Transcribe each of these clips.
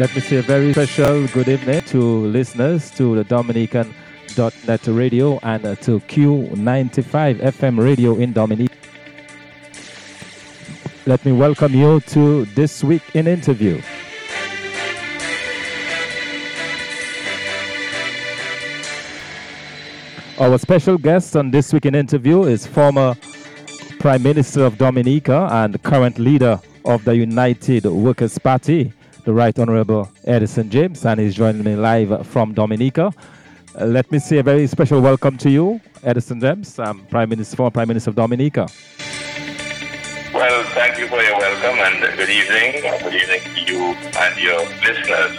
Let me say a very special good evening to listeners to the Dominican.net radio and uh, to Q95 FM radio in Dominica. Let me welcome you to This Week in Interview. Our special guest on This Week in Interview is former Prime Minister of Dominica and current leader of the United Workers' Party, the Right Honorable Edison James, and he's joining me live from Dominica. Uh, let me say a very special welcome to you, Edison James, um, Prime Minister, former Prime Minister of Dominica. Well, thank you for your welcome and good evening. Good evening to you and your listeners.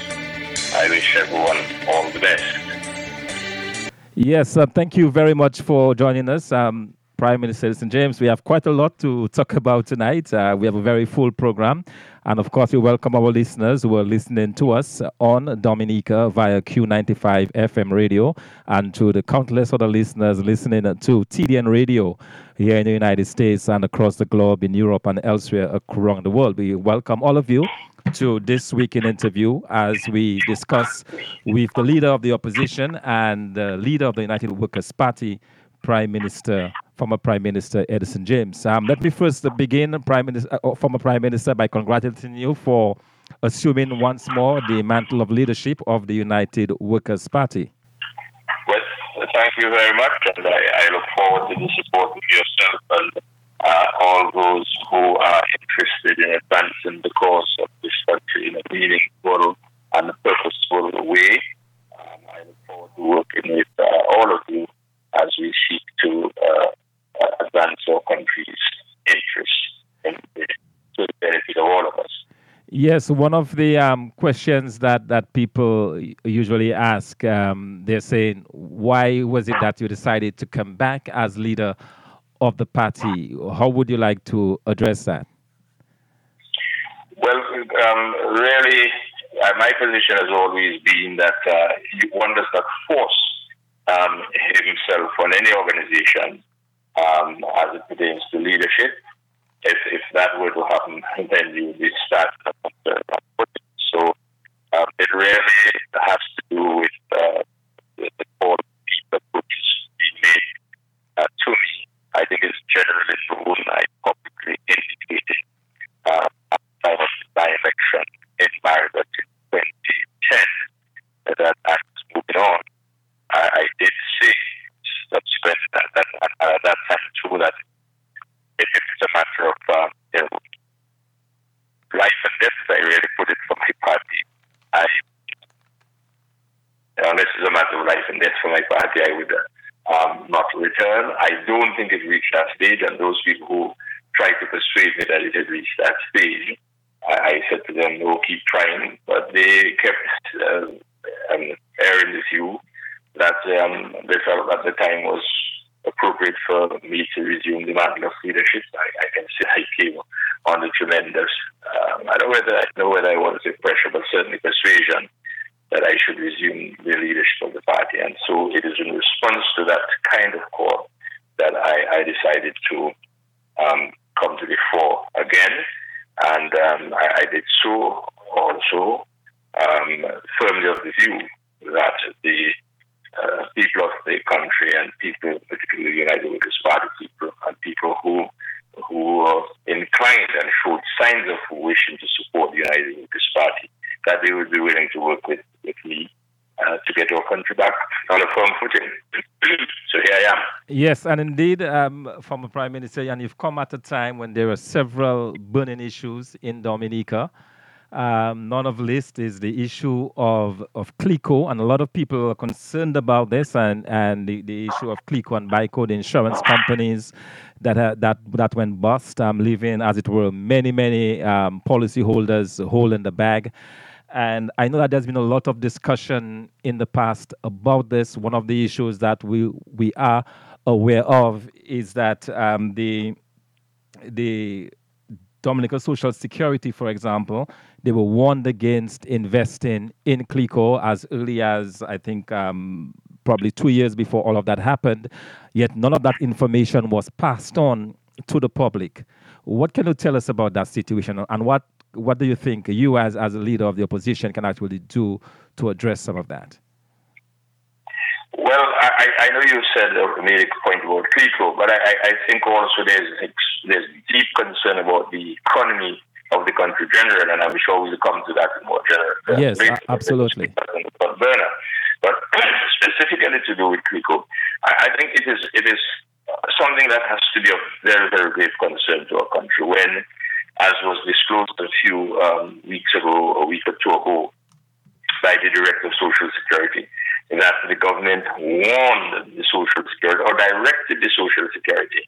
I wish everyone all the best. Yes, uh, thank you very much for joining us. Um, Prime Minister Edison James. We have quite a lot to talk about tonight. Uh, we have a very full program. And of course, we welcome our listeners who are listening to us on Dominica via Q95 FM radio and to the countless other listeners listening to TDN radio here in the United States and across the globe, in Europe and elsewhere around the world. We welcome all of you to this week in interview as we discuss with the leader of the opposition and the leader of the United Workers' Party, Prime Minister former Prime Minister Edison James. Um, let me first begin, Prime Minister, uh, former Prime Minister, by congratulating you for assuming once more the mantle of leadership of the United Workers' Party. Well, thank you very much, and I, I look forward to the support of yourself and uh, all those who are interested in advancing the cause of this country in a meaningful and purposeful way. Um, I look forward to working with uh, all of you as we seek to uh, advance our country's interests and to the benefit of all of us. Yes, one of the um, questions that, that people usually ask, um, they're saying, why was it that you decided to come back as leader of the party? How would you like to address that? Well, um, really, uh, my position has always been that uh, one does not force um, himself on any organization um, as it pertains to leadership. If, if that were to happen, then you would start. So um, it really has to do with uh, the, the people which is being made uh, to me. I think it's generally known. I publicly indicated uh, at the time of my election in Marigot in 2010 that I was moving on. I, I did say subsequent that, that, uh, that time too that if it's a matter of uh, you know, life and death, I really put it for my party. I, unless it's a matter of life and death for my party, I would uh, um, not return. I don't think it reached that stage, and those people who tried to persuade me that it had reached that stage, I, I said to them, no, keep trying. But they kept uh, um, airing the view that um, they felt at the time was appropriate for me to resume the mantle of leadership. I, I can say I came on the tremendous, um, I don't know whether I know whether I was the pressure, but certainly persuasion that I should resume the leadership of the party. And so it is in response to that kind of call that I, I decided to um, come to the fore again. And um, I, I, did so also um, firmly of the view that the uh, people of the country and people, particularly United Workers Party people, and people who who are inclined and showed signs of wishing to support the United Workers Party, that they would be willing to work with, with me uh, to get our country back on a firm footing. so here I am. Yes, and indeed, um, former Prime Minister, and you've come at a time when there are several burning issues in Dominica. Um, none of list is the issue of, of CLICO, and a lot of people are concerned about this and, and the, the issue of CLICO and BAICO, the insurance companies that, uh, that, that went bust, um, leaving, as it were, many, many um, policyholders holding the bag. And I know that there's been a lot of discussion in the past about this. One of the issues that we, we are aware of is that um, the, the Dominica Social Security, for example, they were warned against investing in CLICO as early as, I think, um, probably two years before all of that happened. Yet none of that information was passed on to the public. What can you tell us about that situation and what, what do you think you, as, as a leader of the opposition, can actually do to address some of that? Well, I, I know you said or made a point about CLICO, but I, I think also there's there's deep concern about the economy of the country general, and I'm sure we'll come to that more general. Yes, absolutely. Burner. But specifically to do with CLICO, I, I think it is it is something that has to be of very very great concern to our country. When, as was disclosed a few um, weeks ago, a week or two ago, by the Director of Social Security, that the government warned the Social Security or directed the Social Security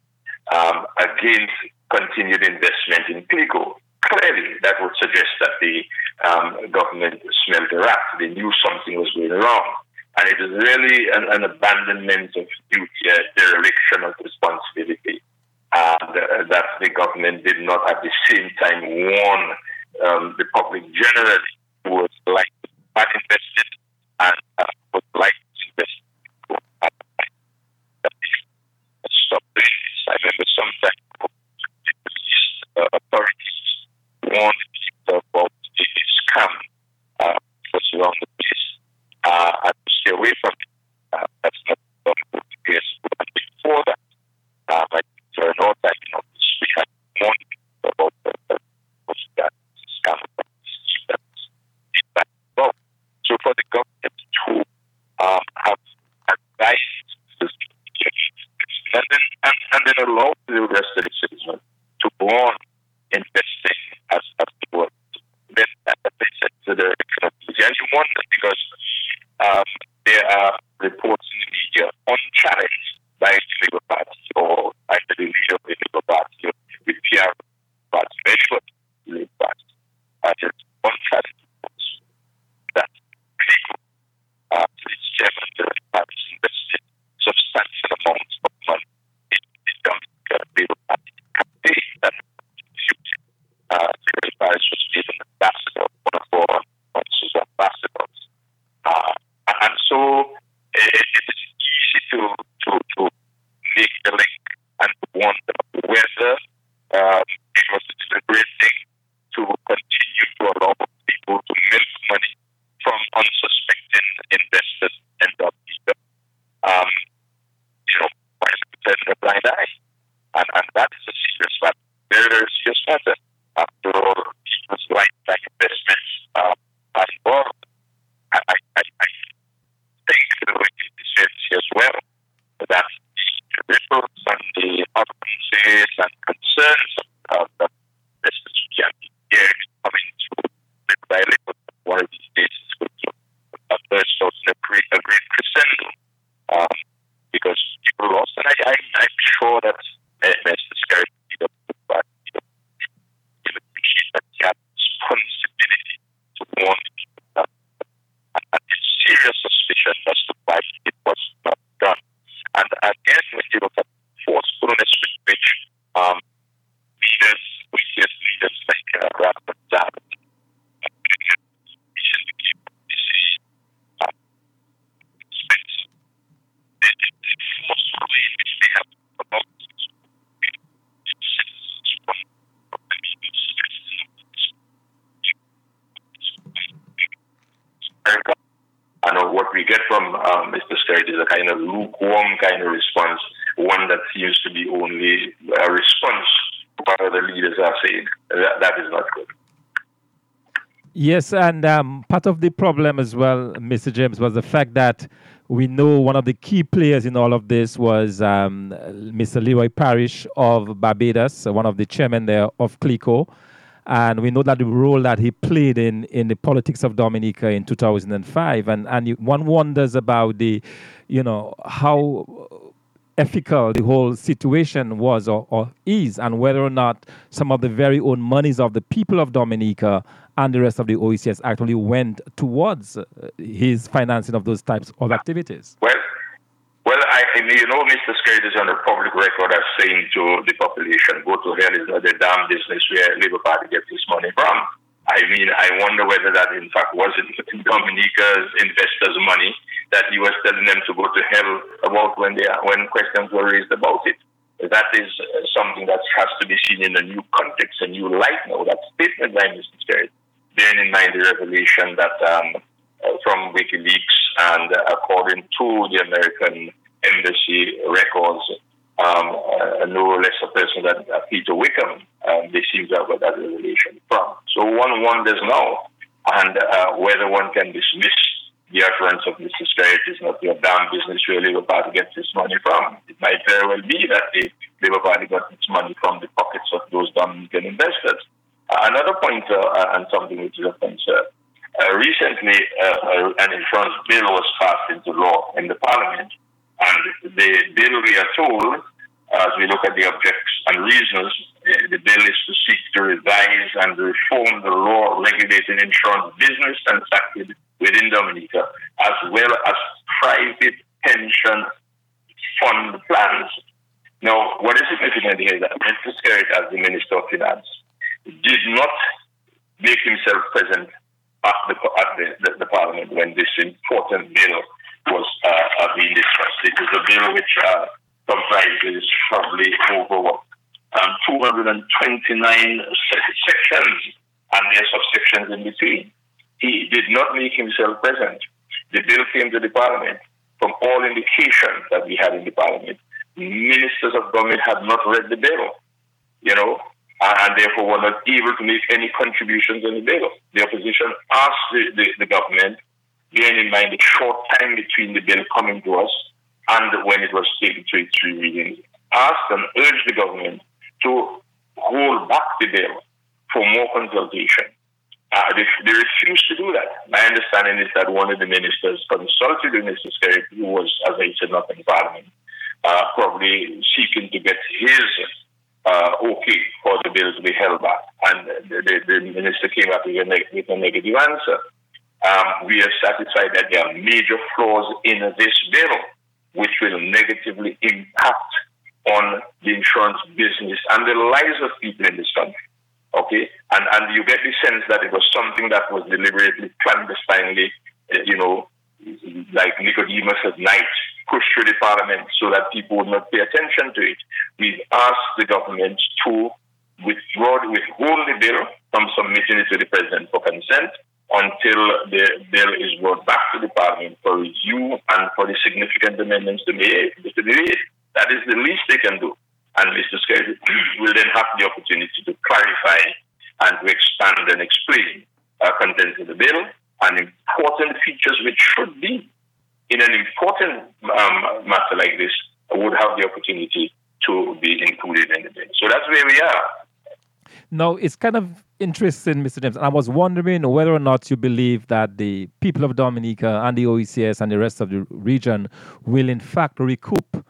um, against continued investment in CLICO. Clearly, that would suggest that the um, government smelled a rat. They knew something was going wrong. And it is really an, an abandonment of duty, a dereliction of responsibility. And uh, that the government did not at the same time warn um, the public generally who was like bad invested and uh, authorities warned people about the scam uh, was around know what we get from um, Mr. Skerrit is a kind of lukewarm kind of response, one that seems to be only a response to what other leaders are saying. That, that is not good. Yes, and um, part of the problem as well, Mr. James, was the fact that we know one of the key players in all of this was um, Mr. Leroy Parris of Barbados, one of the chairmen there of CLICO. And we know that the role that he played in, in the politics of Dominica in 2005. And, and one wonders about the, you know, how ethical the whole situation was or, or is, and whether or not some of the very own monies of the people of Dominica and the rest of the OECS actually went towards uh, his financing of those types of activities. Well, well, I, you know, Mr. Skerrit is on the public record as saying to the population, go to hell is not the damn business where Labour Party gets its money from. I mean, I wonder whether that in fact wasn't Dominica's investors' money that he was telling them to go to hell about when they when questions were raised about it. that is something that has to be seen in a new context, a new light now. That statement by Mr. Skerrit, bearing in mind the revelation that um, from WikiLeaks and according to the American embassy records, um, uh, no less a person than uh, Peter Wickham, um, they seem to have that revelation from. So one wonders now, and uh, whether one can dismiss the utterance of Mr. Skerrit is not your damn business where Labour Party gets its money from. It might very well be that the Labour Party got its money from the pockets of those dumb Dominican investors. Uh, another point, uh, and something which is a concern, uh, recently uh, an insurance bill was passed into law in the parliament, and the bill we are told, as we look at the objects and reasons, the bill is to seek to revise and reform the law regulating insurance business transacted within Dominica, as well as private pension fund plans. Now, what is significant here is that Mr. Skerritt, as the Minister of Finance, did not make himself present at the, at the, the, the Parliament when this important bill was uh, uh, being discussed. It is a bill which uh, comprises probably over um, 229 sections and their subsections in between he did not make himself present. The bill came to the parliament. From all indications that we had in the parliament, ministers of government had not read the bill, you know, and therefore were not able to make any contributions in the bill. The opposition asked the, the, the government, bearing in mind the short time between the bill coming to us and when it was taken to its three readings, asked and urged the government to hold back the bill for more consultation uh, they, they refused to do that. My understanding is that one of the ministers consulted Mr. Skerritt, who was, as I said, not in Parliament, uh, probably seeking to get his uh, okay for the bill to be held back. And the, the, the minister came up with a, neg- with a negative answer. Um, we are satisfied that there are major flaws in this bill which will negatively impact on the insurance business and the lives of people in this country. Okay, and and you get the sense that it was something that was deliberately, clandestinely, uh, you know, like Nicodemus at night, pushed through the parliament so that people would not pay attention to it. We've asked the government to withdraw, withhold the bill from submitting it to the president for consent until the bill is brought back to the parliament for review and for the significant amendments to be made. That is the least they can do and Mr. Skerritt will then have the opportunity to clarify and to expand and explain uh, content of the bill and important features which should be in an important um, matter like this would have the opportunity to be included in the bill. So that's where we are. Now, it's kind of interesting, Mr. James. And I was wondering whether or not you believe that the people of Dominica and the OECS and the rest of the region will, in fact, recoup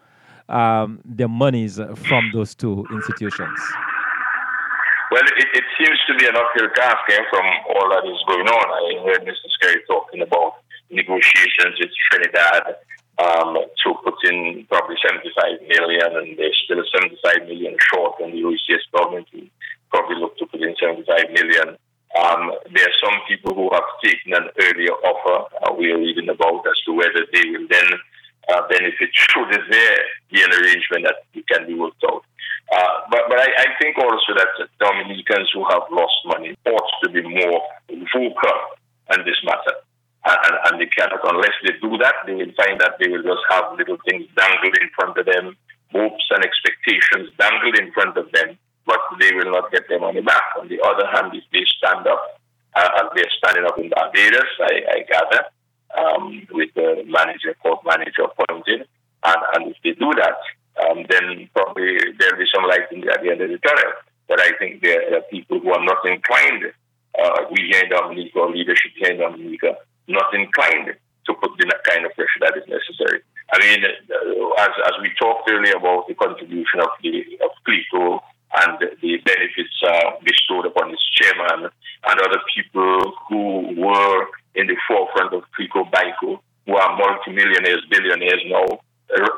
um, their monies from those two institutions? Well, it, it seems to be an uphill task eh, from all that is going on. I heard Mr. Skerritt talking about negotiations with Trinidad um, to put in probably 75 million, and they're still 75 million short, and the OECS government will probably look to put in 75 million. Um, there are some people who have taken an earlier offer uh, we are reading about as to whether they will then uh, benefit should there be an arrangement that it can be worked out. Uh, but but I, I, think also that Dominicans who have lost money ought to be more vocal on this matter. And, and they cannot, unless they do that, they will find that they will just have little things dangled in front of them, hopes and expectations dangled in front of them, but they will not get their money back. On the other hand, if they stand up, uh, as they're standing up in Barbados, I, I gather, um, with the manager, court manager appointed. And, and if they do that, um, then probably there'll be some light at the end of the tunnel. But I think there are people who are not inclined, uh, we here in Dominica, or leadership here in Dominica, not inclined to put the kind of pressure that is necessary. I mean, uh, as, as we talked earlier about the contribution of the of CLICO and the benefits bestowed upon its chairman and other people who were in the forefront of CLICO BAICO, who are multimillionaires, billionaires now.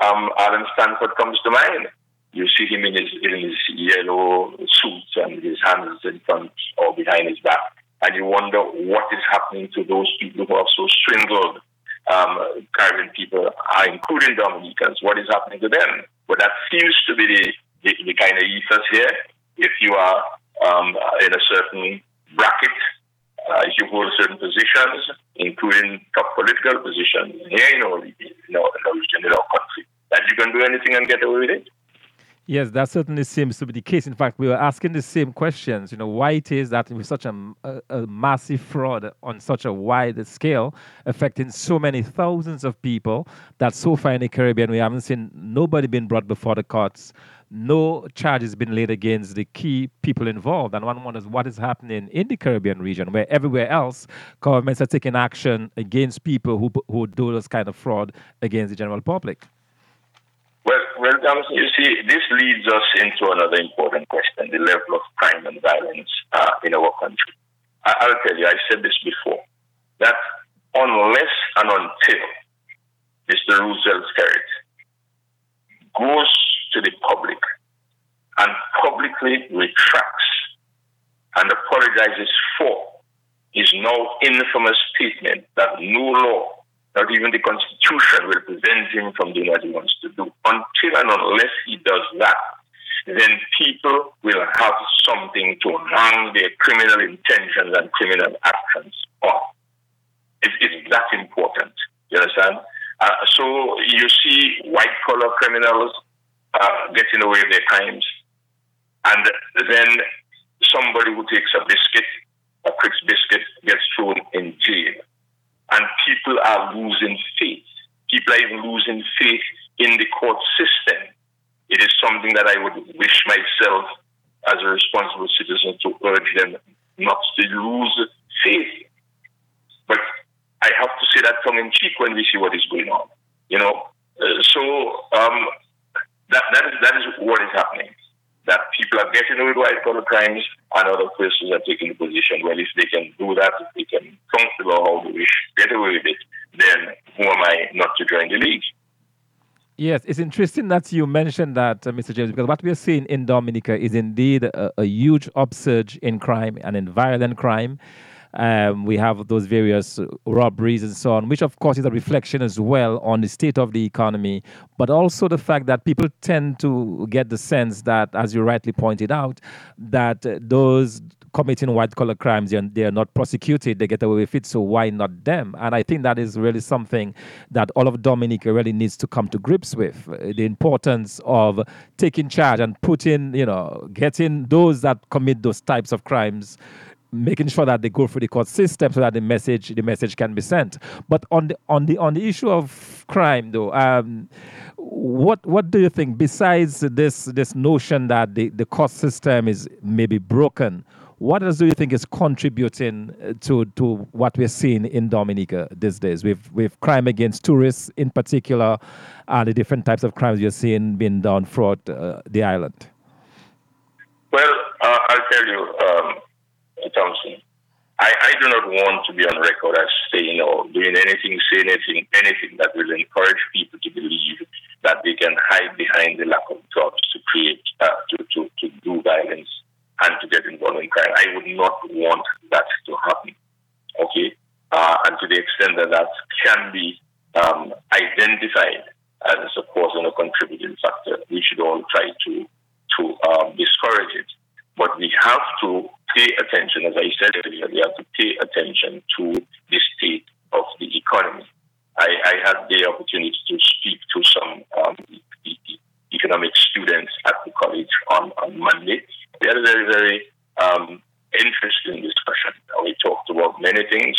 Um, Allen Stanford comes to mind. You see him in his, in his yellow suit and his hands in front or behind his back. And you wonder what is happening to those people who are so swindled um, Caribbean people, including Dominicans. What is happening to them? But that seems to be the the, kind of ethos here. If you are um, in a certain bracket, uh, if you hold certain positions, including top political positions here in our, in our region, in our country, that you can do anything and get away with it. Yes, that certainly seems to be the case. In fact, we were asking the same questions. You know, why it is that with such a, a, a, massive fraud on such a wide scale, affecting so many thousands of people, that so far in the Caribbean we haven't seen nobody being brought before the courts, no charges been laid against the key people involved. And one wonders what is happening in the Caribbean region, where everywhere else governments are taking action against people who who do this kind of fraud against the general public. Well, well, you see, this leads us into another important question: the level of crime and violence uh, in our country. I, will tell you, I said this before, that unless and until Mr. Roosevelt Skerrit goes to the public and publicly retracts and apologizes for his now infamous statement that no law not even the Constitution will prevent him from doing what he wants to do. Until and unless he does that, then people will have something to hang their criminal intentions and criminal actions on. It is that important. You understand? Uh, so you see white collar criminals uh, getting away their crimes, and then somebody who takes a biscuit, a quick biscuit, gets thrown in jail and people are losing faith. People are even losing faith in the court system. It is something that I would wish myself, as a responsible citizen, to urge them not to lose faith. But I have to say that tongue in cheek when we see what is going on. You know, uh, so um, that that is that is what is happening that people are getting away with white crimes and other persons are taking the position, well, if they can do that, if they can trump the law how they wish, get away with it, then who am I not to join the league? Yes, it's interesting that you mentioned that, uh, Mr. James, because what we are seeing in Dominica is indeed a, a huge upsurge in crime and in violent crime. Um, we have those various robberies and so on, which of course is a reflection as well on the state of the economy, but also the fact that people tend to get the sense that, as you rightly pointed out, that those committing white collar crimes they are not prosecuted, they get away with it, so why not them? And I think that is really something that all of Dominica really needs to come to grips with the importance of taking charge and putting, you know, getting those that commit those types of crimes making sure that they go through the court system so that the message the message can be sent. But on the on the on the issue of crime, though, um, what what do you think? Besides this this notion that the, the court system is maybe broken, what else do you think is contributing uh, to to what we're seeing in Dominica these days with with crime against tourists in particular, and the different types of crimes you're seeing being done throughout uh, the island? Well, uh, I'll tell you. Um, Thompson. I, I do not want to be on record as saying or doing anything, saying anything, anything that will encourage people to believe that they can hide behind the lack of jobs to create, uh, to, to, to do violence and to get involved in crime. I would not want that to happen. Okay? Uh, and to the extent that that can be um, identified as a support and a contributing factor, we should all try to, to um, discourage it. But we have to pay attention, as I said earlier, we have to pay attention to the state of the economy. I, I had the opportunity to speak to some um, economic students at the college on, on Monday. They had a very, very um, interesting discussion. We talked about many things,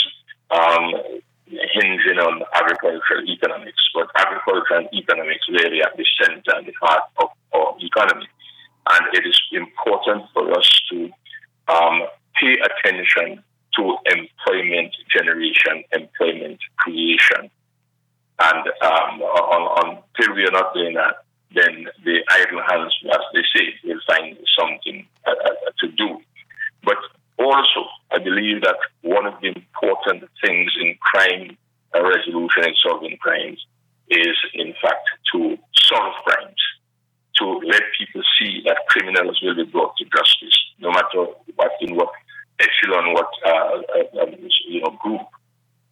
um, hinging on agricultural economics, but agriculture and economics really at the center and the heart of our economy. And it is important for us to um, pay attention to employment generation, employment creation. And um, until we are not doing that, then the idle hands, as they say, will find something uh, uh, to do. But also, I believe that one of the important things in crime uh, resolution and solving crimes is, in fact, to solve crimes, to let people see that criminals will be brought to justice, no matter what in what echelon, what uh, uh, um, you know group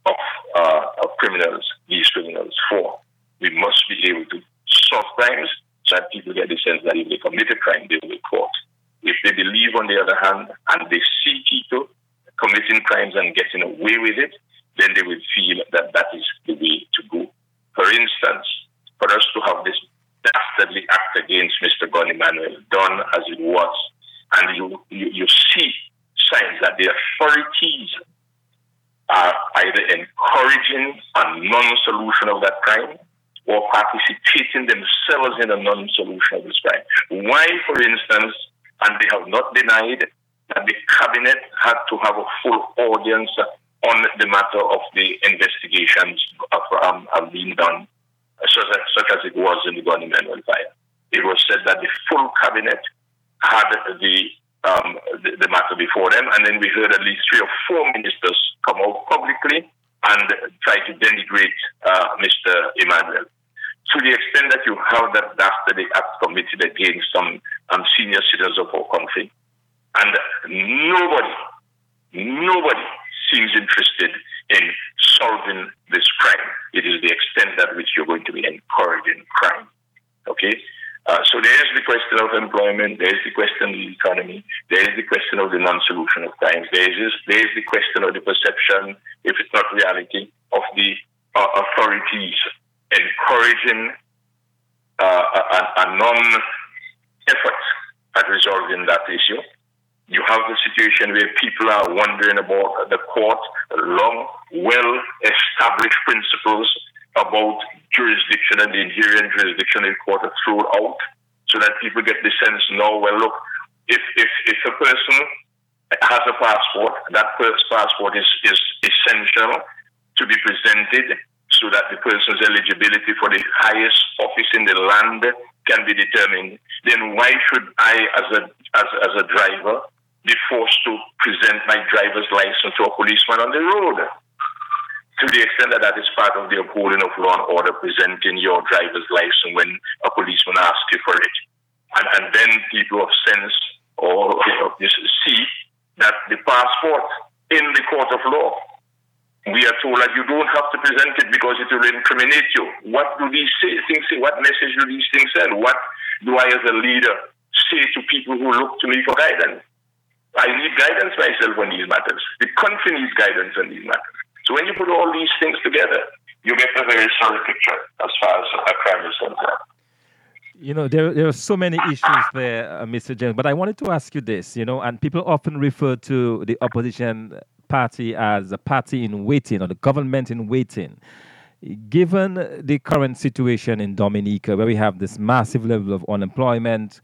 of, uh, of criminals these criminals for. We must be able to solve crimes so that people get the sense that if they commit a crime, they will be caught. If they believe, on the other hand, and they see people committing crimes and getting away with it, then they will feel that that is the way to go. For instance, for us to have this dastardly act against Mr. Gon Emmanuel done as it was, and you, you, you see signs that the authorities are either encouraging a non-solution of that crime or participating a non-solution of this crime. Why, for instance, and they have not denied that the cabinet had to have a full audience on the matter of the investigations of, um, have been done, such as, such as it was in the Gon Emmanuel fire. It was said that the full cabinet had the, um, the, the matter before them, and then we heard at least three or four ministers come out publicly and try to denigrate uh, Mr. Emmanuel. To the extent that you have that dastardly act committed against some um, senior citizens of our country, and nobody, nobody seems interested in solving this crime. It is the extent at which you're going to be encouraging crime. Okay? Uh, so there is the question of employment, there is the question of the economy, there is the question of the non-solution of crimes, there is, there is the question of the perception, if it's not reality, of the uh, authorities encouraging uh, a, a non-effort at resolving that issue. You have the situation where people are wondering about the court, long, well established principles about jurisdiction and the inherent jurisdiction in court are so that people get the sense now, well, look, if, if, if a person has a passport, that passport is, is essential to be presented so that the person's eligibility for the highest office in the land can be determined, then why should I, as a, as, as a driver, be forced to present my driver's license to a policeman on the road? To the extent that that is part of the upholding of law and order, presenting your driver's license when a policeman asks you for it. And, and then people of sense or you know, see that the passport in the court of law we are told that you don't have to present it because it will incriminate you. What do these things say? What message do these things send? What do I, as a leader, say to people who look to me for guidance? I need guidance myself on these matters. The country needs guidance on these matters. So when you put all these things together, you get a very sorry picture as far as a crime is concerned. You know, there, there are so many issues there, uh, Mr. James, but I wanted to ask you this, you know, and people often refer to the opposition party as a party in waiting or the government in waiting. Given the current situation in Dominica, where we have this massive level of unemployment,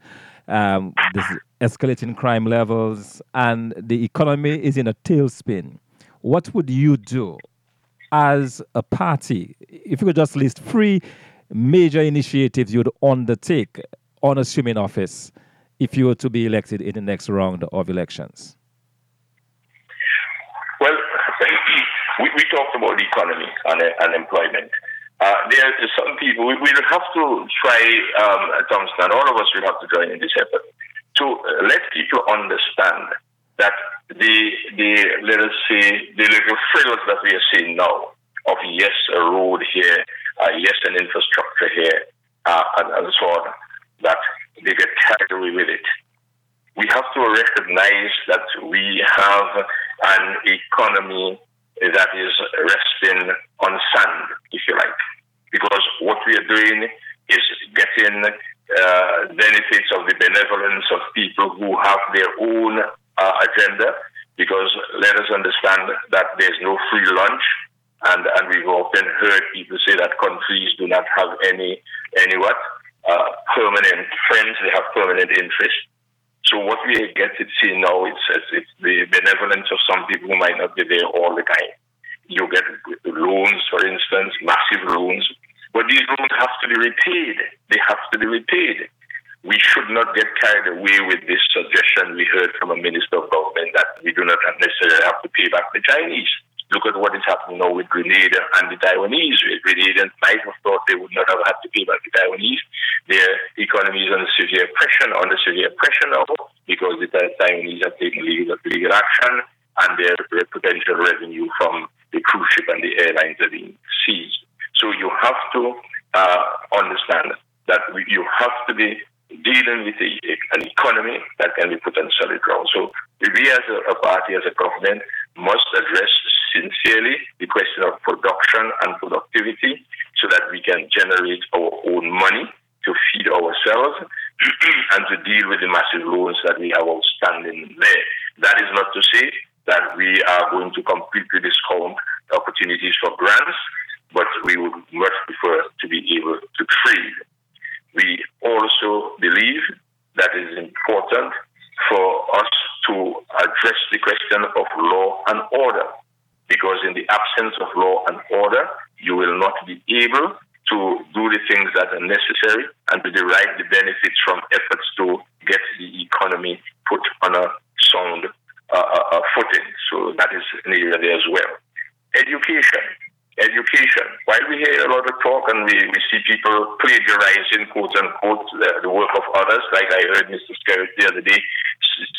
um, this escalating crime levels, and the economy is in a tailspin, what would you do as a party if you could just list three major initiatives you would undertake on assuming office if you were to be elected in the next round of elections? Well, we, we talked about the economy and uh, employment. Uh, there are some people, we will have to try, um, Thompson, all of us will have to join in this effort to uh, let people understand that the, the, let us the little frills that we are seeing now of yes, a road here, uh, yes, an infrastructure here, uh, and, and so on, that they get carried away with it. We have to recognize that we have an economy that is resting on sand, if you like, because what we are doing is getting uh, benefits of the benevolence of people who have their own uh, agenda. Because let us understand that there's no free lunch, and and we've often heard people say that countries do not have any any what uh, permanent friends; they have permanent interests. So what we get to see now is it's the benevolence of some people who might not be there all the time. You get loans, for instance, massive loans, but these loans have to be repaid. They have to be repaid. We should not get carried away with this suggestion we heard from a minister of government that we do not necessarily have to pay back the Chinese. Look at what is happening now with Grenada and the Taiwanese. Grenadians might have thought they would not have had to pay back the Taiwanese. Their economy is under severe pressure, under severe pressure now because the Taiwanese have taken legal, legal action and their, their potential revenue from the cruise ship and the airlines are being seized. So you have to uh, understand that you have to be dealing with an economy that can be put on solid ground. So we as a, a party, as a government, must address sincerely the question of production and productivity so that we can generate our own money to feed ourselves and to deal with the massive loans that we have outstanding there. That is not to say that we are going to completely discount opportunities for grants, but we would much prefer to be able to trade. We also believe that it is important for us to address the question of law and order, because in the absence of law and order, you will not be able to do the things that are necessary and to derive the benefits from efforts to get the economy put on a sound uh, uh, uh footing. So that is an area there as well. Education. Education. While we hear a lot of talk and we, we see people plagiarizing, quote unquote, the, the work of others, like I heard Mr. Skerritt the other day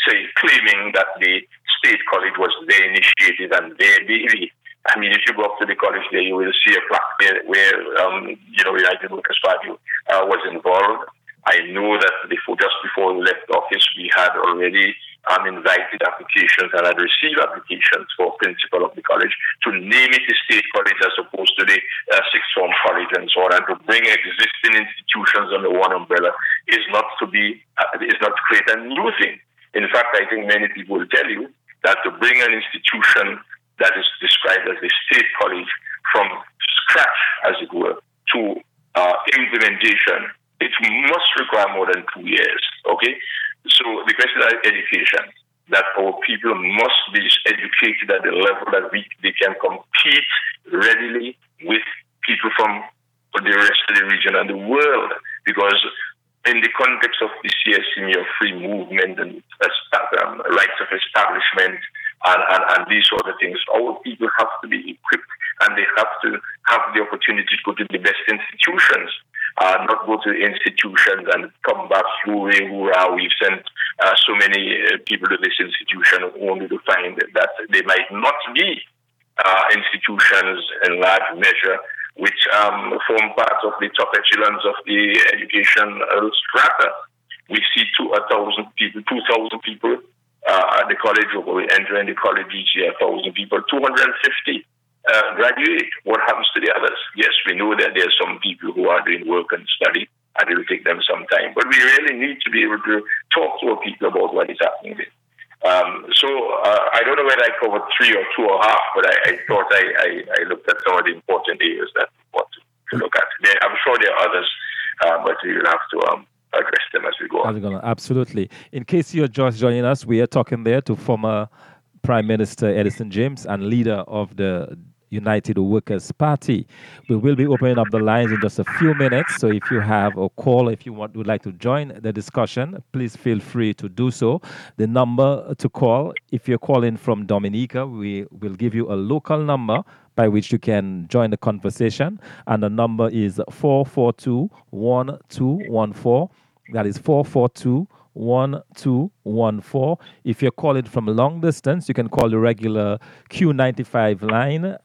say, claiming that the state college was their initiative and their baby. I mean, if you go up to the college there, you will see a plaque there where, um, you know, United Workers Party uh, was involved. I know that before, just before we left office, we had already um, invited applications and had receive applications for principal of the college to name it the state college as opposed to the uh, sixth form college and so on, and to bring existing institutions under one umbrella is not to be uh, is not to create a new thing. In fact, I think many people will tell you that to bring an institution that is described as a state college from scratch, as it were, to uh, implementation, it must require more than two years. Okay, so the question is education. That our people must be educated at the level that we they can compete readily with people from the rest of the region and the world, because in the context of the CSME of free movement and um, rights of establishment and, and, and these sort of things. Our people have to be equipped and they have to have the opportunity to go to the best institutions. Uh, not go to institutions and come back hooray, hoorah, we've sent uh, so many uh, people to this institution only to find that they might not be uh, institutions in large measure which um, form part of the top echelons of the education strata. We see two, thousand people, two thousand people uh, at the college, or we enter in the college each year, 1,000 people, 250 uh, graduate. What happens to the others? Yes, we know that there are some people who are doing work and study, and it will take them some time. But we really need to be able to talk to our people about what is happening there. Um, so uh, I don't know whether I covered three or two or half, but I, I thought I, I, I, looked at some of the important areas that we want to, look at. There, I'm sure there are others, uh, but we will have to um, address them as we go on. Absolutely. In case you're just joining us, we are talking there to former Prime Minister Edison James and leader of the United Workers Party. We will be opening up the lines in just a few minutes. So if you have a call, if you want, would like to join the discussion, please feel free to do so. The number to call, if you're calling from Dominica, we will give you a local number by which you can join the conversation. And the number is 442 1214. That is 442 1214. If you're calling from long distance, you can call the regular Q95 line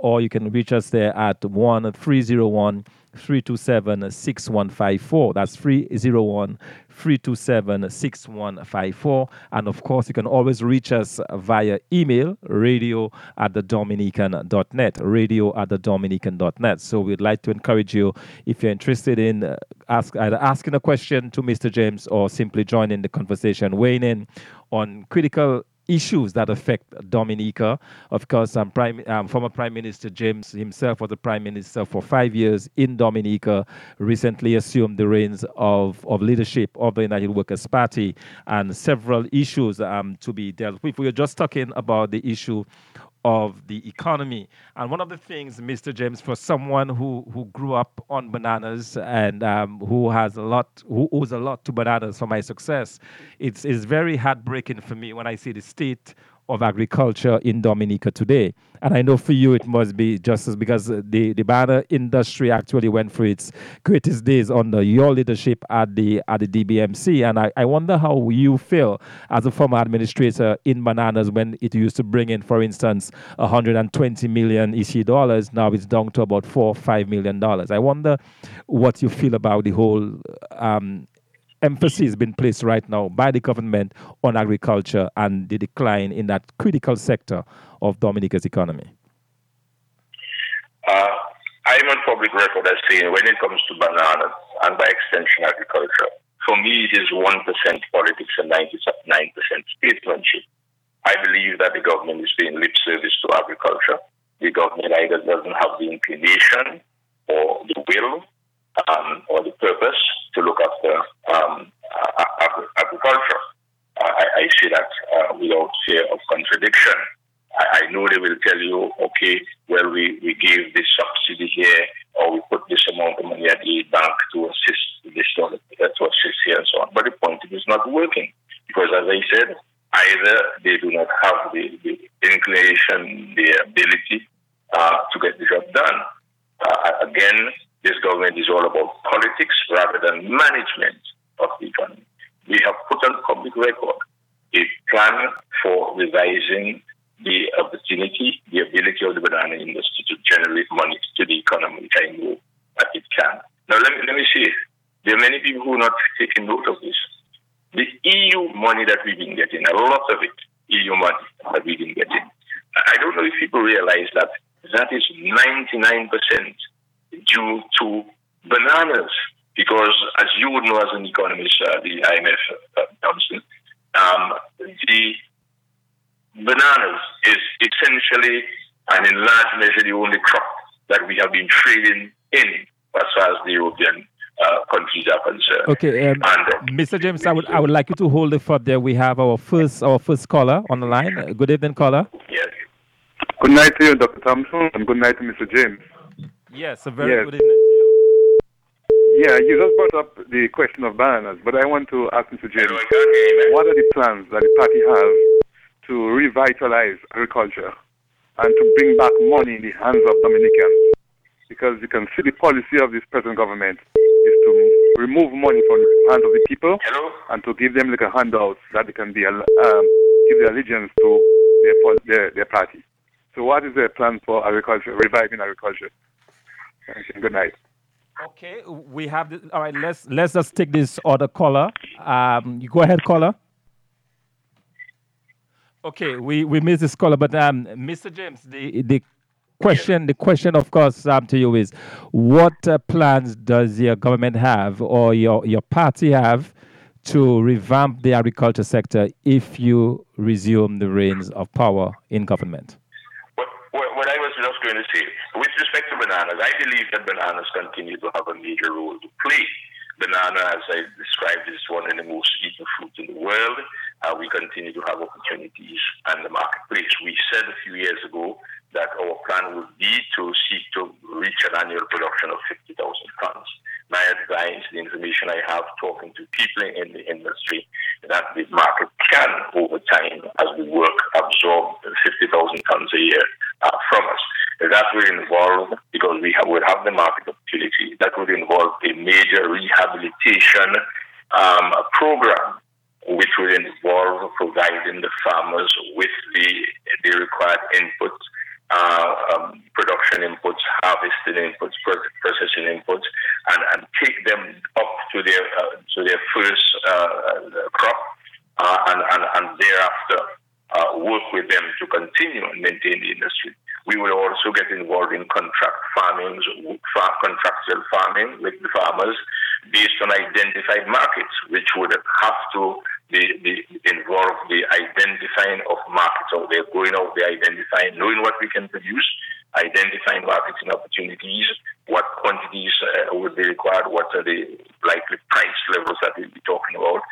or you can reach us there at 1 301 327 6154. That's 301 327 6154. And of course, you can always reach us via email radio at the dominican.net. Radio at the dominican.net. So we'd like to encourage you if you're interested in uh, ask, either asking a question to Mr. James or simply joining the conversation, weighing in on critical issues that affect Dominica. Of course, um, Prime, um, former Prime Minister James himself was the Prime Minister for five years in Dominica, recently assumed the reins of, of leadership of the United Workers' Party, and several issues um, to be dealt with. We were just talking about the issue of the economy. And one of the things, Mr. James, for someone who, who grew up on bananas and um, who has a lot, who owes a lot to bananas for my success, it's, it's very heartbreaking for me when I see the state of agriculture in Dominica today. And I know for you it must be just as because the, the banana industry actually went through its greatest days under your leadership at the at the DBMC. And I, I wonder how you feel as a former administrator in bananas when it used to bring in, for instance, 120 million EC dollars. Now it's down to about four or five million dollars. I wonder what you feel about the whole um, emphasis being placed right now by the government on agriculture and the decline in that critical sector of Dominica's economy? Uh, I'm on public record as saying when it comes to bananas and by extension agriculture, for me it is 1% politics and 99% statesmanship. I believe that the government is paying lip service to agriculture. The government either doesn't have the inclination or the will um, or the purpose to look after um, agriculture. I, I, say that uh, without fear of contradiction. I, I, know they will tell you, okay, well, we, we give this subsidy here, or we put this amount of money at the bank to assist this, to assist here, and so on. But the point is, it's not working because, as I said, either they do not have the, the inclination, the ability uh, to get the job done. Uh, again, this government is all about politics rather than management of the economy. We have put on public record a plan for revising the opportunity, the ability of the banana industry to generate money to the economy, which I know that it can. Now, let me, let me see. There are many people who are not taking note of this. The EU money that we've been getting, a lot of it, EU money that we've been getting, I don't know if people realize that that is 99% due to bananas. Because, as you would know as an economist, uh, the IMF, uh, Thompson, um, the bananas is essentially and in large measure the only crop that we have been trading in as far as the European uh, countries are concerned. Okay, um, and, uh, Mr. James, I would I would like you to hold the thought there. We have our first our first caller on the line. Good evening, caller. Yes. Good night to you, Dr. Thompson, and good night to Mr. James. Yes, a very yes. good evening to you. Yeah, you just brought up the question of bananas, but I want to ask Mr. James, what are the plans that the party has to revitalize agriculture and to bring back money in the hands of Dominicans? Because you can see the policy of this present government is to remove money from the hands of the people Hello? and to give them like a handout that they can be um, give their allegiance to their, their, their party. So, what is their plan for agriculture, reviving agriculture? Thank you. Good night. Okay, we have this. All right, let's let's just take this other caller. Um, you go ahead, caller. Okay, we, we missed this caller, but um, Mr. James, the the question the question, of course, um, to you is, what uh, plans does your government have or your your party have to revamp the agriculture sector if you resume the reins of power in government? What, what, what I going to say with respect to bananas, I believe that bananas continue to have a major role to play. Banana, as I described, is one of the most eaten fruits in the world. Uh, we continue to have opportunities in the marketplace. We said a few years ago that our plan would be to seek to reach an annual production of 50,000 tons. My advice, the information I have talking to people in the industry, that the market can, over time, as we work, absorb 50,000 tons a year uh, from us. That would involve, because we have, would have the market opportunity, that would involve a major rehabilitation um, program, which would involve providing the farmers with the, the required inputs, uh, um, production inputs, harvesting inputs, processing inputs, and, and take them up to their uh, to their first uh, crop, uh, and, and, and thereafter uh, work with them to continue and maintain the industry. We will also get involved in contract farming, contractual farming with the farmers based on identified markets, which would have to be, be involve the identifying of markets out there, going out there, identifying, knowing what we can produce, identifying markets and opportunities, what quantities uh, would be required, what are the likely price levels that we'll be talking about,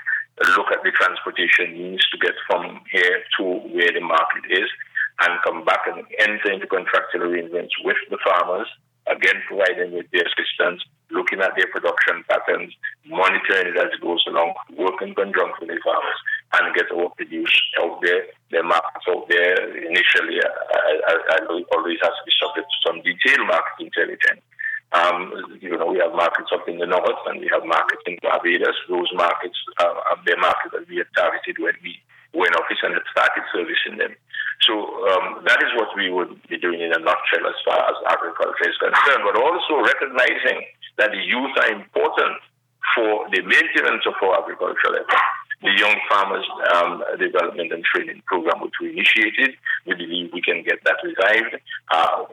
look at the transportation needs to get from here to where the market is, and come back and enter into contractual arrangements with the farmers, again providing with their assistance, looking at their production patterns, monitoring it as it goes along, working conjunct with the farmers, and get our produce out there, the markets out there. Initially, uh, I, I, always has to be subject to some detailed market intelligence. Um, you know, we have markets up in the north and we have markets in Barbados. Those markets uh, are the markets that we have targeted when we went office and had started servicing them. So um, that is what we would be doing in a nutshell as far as agriculture is concerned, but also recognizing that the youth are important for the maintenance of our agricultural effort. The Young Farmers um, Development and Training Program, which we initiated, we believe we can get that revived. Uh,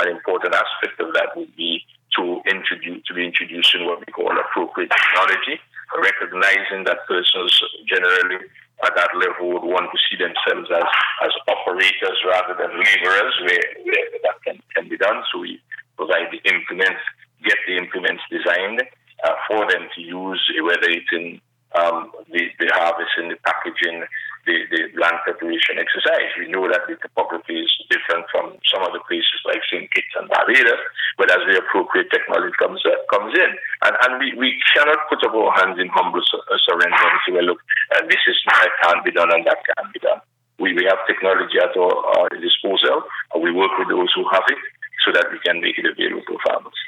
an important aspect of that would be to introduce to be introducing what we call appropriate technology, recognizing that persons generally at that level would want to see themselves as, as operators rather than laborers, where, where that can, can be done. So we provide the implements, get the implements designed uh, for them to use, whether it's in um, the, the harvesting, the packaging, the, the land preparation exercise. We know that the topography is different from some other places like St. Kitts and Barbados, but as the appropriate technology comes uh, comes in, and, and we, we cannot put up our hands in humble uh, surrender and say, well, look, uh, this is that can't be done and that can't be done. We, we have technology at our, our disposal, and we work with those who have it so that we can make it available to farmers.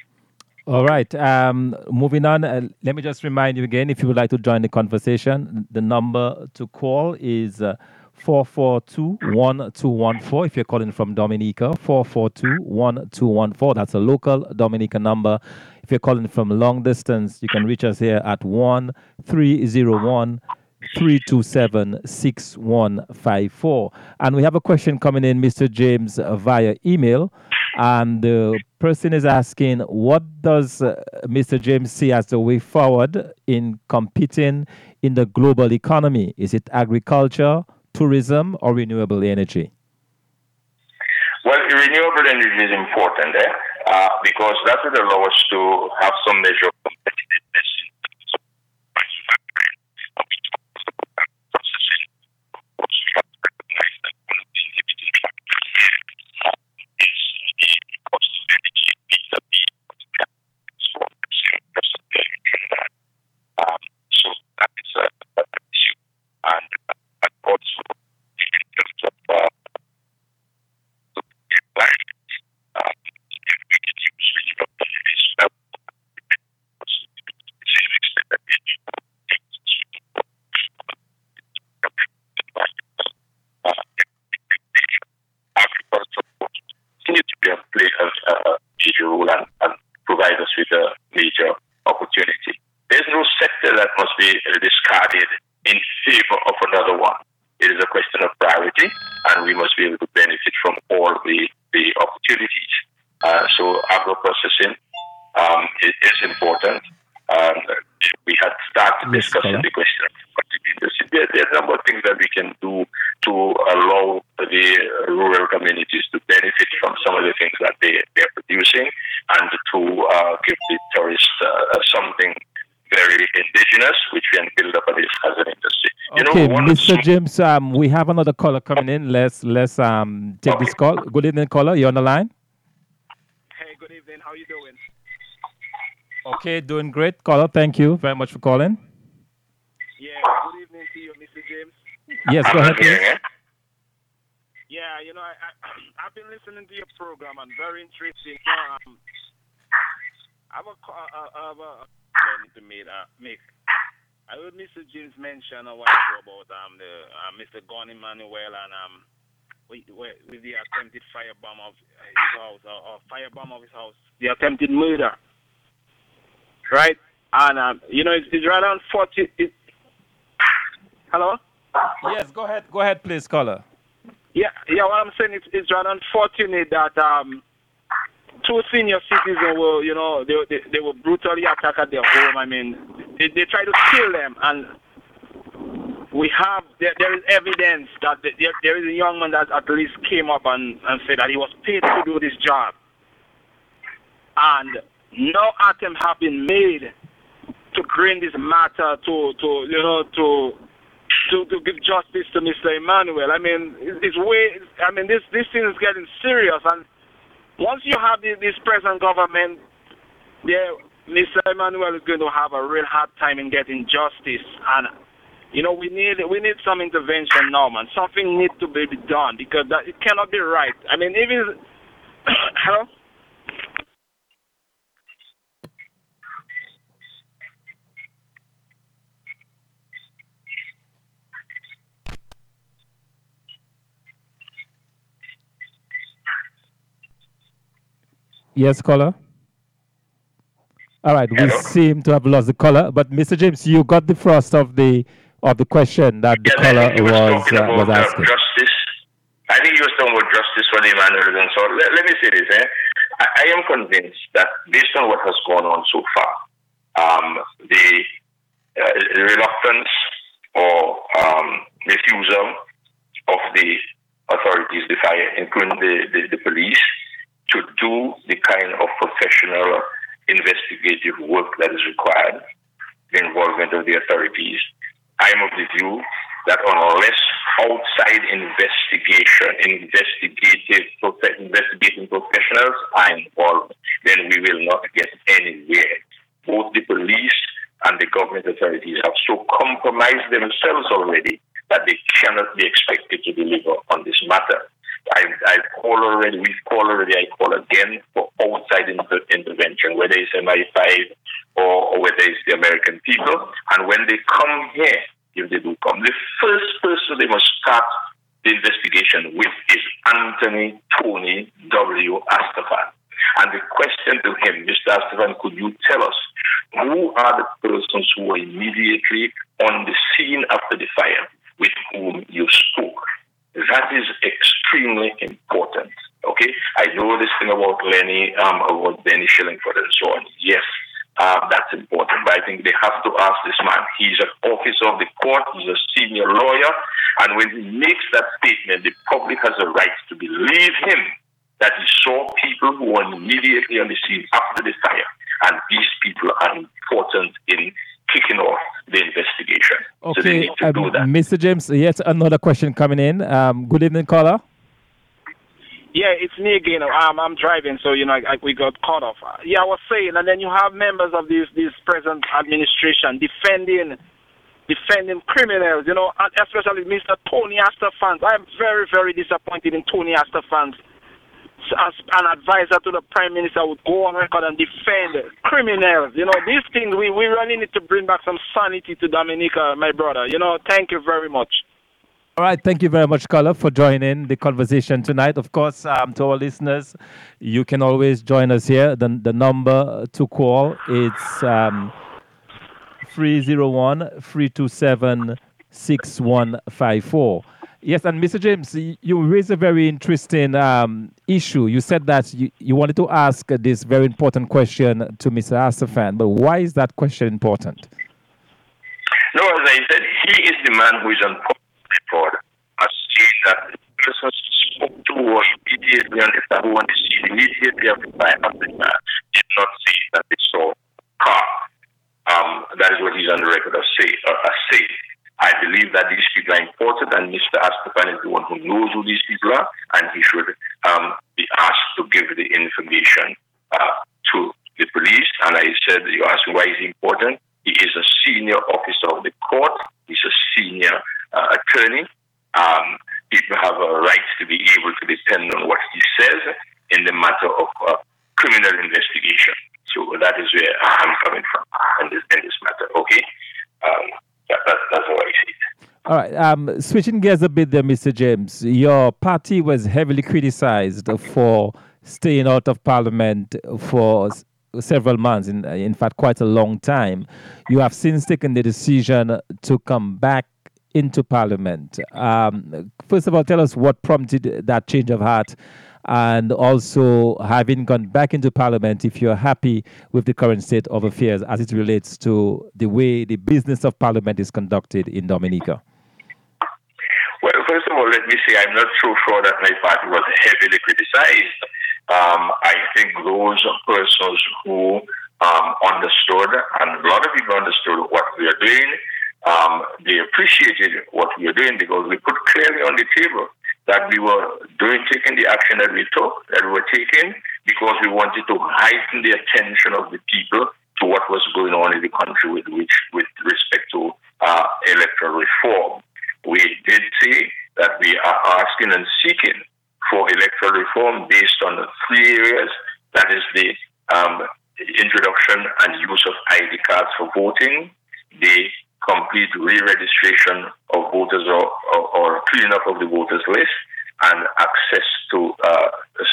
All right. Um, moving on, uh, let me just remind you again if you would like to join the conversation, the number to call is uh, 442 1214. If you're calling from Dominica, 442 1214. That's a local Dominica number. If you're calling from long distance, you can reach us here at 1301 327 6154. And we have a question coming in, Mr. James, uh, via email. And the person is asking, what does uh, Mr. James see as the way forward in competing in the global economy? Is it agriculture, tourism, or renewable energy? Well, renewable energy is important eh? Uh, because that will allow us to have some measure of competitiveness Mr. James, um, we have another caller coming in. Let's let's um take this call. Good evening, caller. You're on the line. Hey, good evening. How you doing? Okay, doing great, caller. Thank you very much for calling. Yeah, good evening to you, Mr. James. Yes, go ahead, please. Yeah, you know, I, I have been listening to your program and very interesting. Um, I have a, uh, I have a, I need to make, uh, make I heard Mr. James mention a while ago about um the uh, Mr. Gon Emmanuel and um with, with the attempted firebomb of his house or, or firebomb of his house, the attempted murder, right? And um, you know, it's, it's right on forty. Hello. Yes, go ahead. Go ahead, please, caller. Yeah, yeah. What I'm saying is, it's rather unfortunate that um, two senior citizens were, you know, they, they, they were brutally attacked at their home. I mean, they, they tried to kill them, and we have there, there is evidence that there, there is a young man that at least came up and, and said that he was paid to do this job, and no attempt have been made to bring this matter to to you know to to, to give justice to Mr. Emmanuel. I mean, it's way. I mean, this this thing is getting serious, and once you have this, this present government, yeah, Mr. Emmanuel is going to have a real hard time in getting justice. And You know, we need we need some intervention now, man. Something needs to be done because that it cannot be right. I mean, even hello. Yes, caller. All right, we seem to have lost the caller, but Mr. James, you got the thrust of the of the question that the Yeah, caller was, was uh, was uh, asking. justice. I think he was talking about justice for the Emmanuel and so let, let me say this. Eh? I, I am convinced that based on what has gone on so far, um, the, uh, the reluctance or um, refusal of the authorities, the fire, including the, the, the police, to do the kind of professional investigative work that is required, the involvement of the authorities. I am of the view that unless outside investigation, investigative, investigating professionals are involved, then we will not get anywhere. Both the police and the government authorities have so compromised themselves already that they cannot be expected to deliver on this matter. I, I call already, we've called already, I call again for outside inter- intervention, whether it's MI5 or, or whether it's the American people. And when they come here, if they do come, the first person they must start the investigation with is Anthony Tony W. Astaphan. And the question to him, Mr. Astaphan, could you tell us who are the persons who were immediately on the scene after the fire with whom you spoke? That is extremely important. Okay, I know this thing about Lenny, um, about Benny Shillingford and so on. Yes, uh, that's important. But I think they have to ask this man. He's an officer of the court. He's a senior lawyer, and when he makes that statement, the public has a right to believe him that he saw people who were immediately on the scene after the fire, and these people are important in kicking off the investigation. So they Okay, need to um, do that. Mr. James, yet another question coming in. Um, good evening, caller. Yeah, it's me again. Um, I'm driving, so you know, I, I, we got caught off. Yeah, I was saying, and then you have members of this this present administration defending defending criminals. You know, and especially Mr. Tony Astaphans. I'm very very disappointed in Tony Astaphans. As an advisor to the prime minister, would go on record and defend criminals. You know, these things we we really need to bring back some sanity to Dominica, my brother. You know, thank you very much. All right, thank you very much, caller, for joining the conversation tonight. Of course, um, to our listeners, you can always join us here. The, the number to call it's um, 301 327 6154. Yes, and Mr. James, you raised a very interesting um, issue. You said that you, you wanted to ask this very important question to Mr. Astaphan, but why is that question important? No, as I said, he is the man who is on record. Has seen that the person spoke to was immediately on the who on the scene immediately after the fire did not see that they saw a car. Um, that is what he's on the record of say, uh, uh, saying. I believe that these people are important, and Mr. Astaphan is the one who knows who these people are, and he should um, be asked to give the information uh, to the police. And I said, you asked why is important? He is a senior officer of the court. He's a senior uh, attorney. Um, people have a right to be able to depend on what he says in the matter of uh, criminal investigation. So that is where I'm coming from in this, in this matter. Okay, um, that, that, that's it. All right. Um, switching gears a bit there, Mr. James. Your party was heavily criticized for staying out of parliament for s- several months, in, in fact, quite a long time. You have since taken the decision to come back into parliament. Um, first of all, tell us what prompted that change of heart. And also, having gone back into parliament, if you're happy with the current state of affairs as it relates to the way the business of parliament is conducted in Dominica. First of all, let me say I'm not so sure that my party was heavily criticized. Um, I think those persons who um, understood, and a lot of people understood what we are doing, um, they appreciated what we are doing because we put clearly on the table that we were doing, taking the action that we took, that we were taking, because we wanted to heighten the attention of the people to what was going on in the country with which, with respect to uh, electoral reform. We did say that we are asking and seeking for electoral reform based on three areas. That is the um, introduction and use of ID cards for voting, the complete re-registration of voters or, or, or cleanup of the voters list, and access to uh,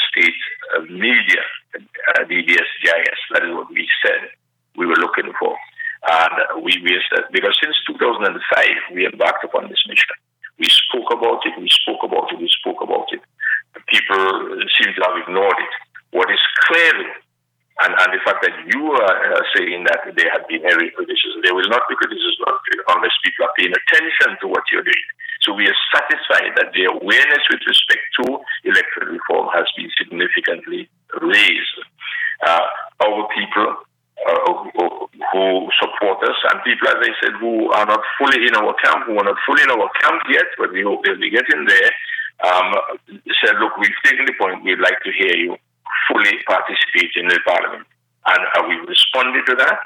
state uh, media, uh, DBS, GIS. That is what we said we were looking for. And we, we said, because since 2005, we embarked upon this mission. We spoke about it, we spoke about it, we spoke about it. People seem to have ignored it. What is clearly and, and the fact that you are saying that there have been heavy criticism, there will not be criticism unless people are paying attention to what you're doing. So we are satisfied that the awareness with respect to electoral reform has been significantly raised. Uh, our people who, who support us and people, as I said, who are not fully in our camp, who are not fully in our camp yet, but we hope they'll be getting there, um, said, look, we've taken the point, we'd like to hear you fully participate in the parliament. And uh, we responded to that,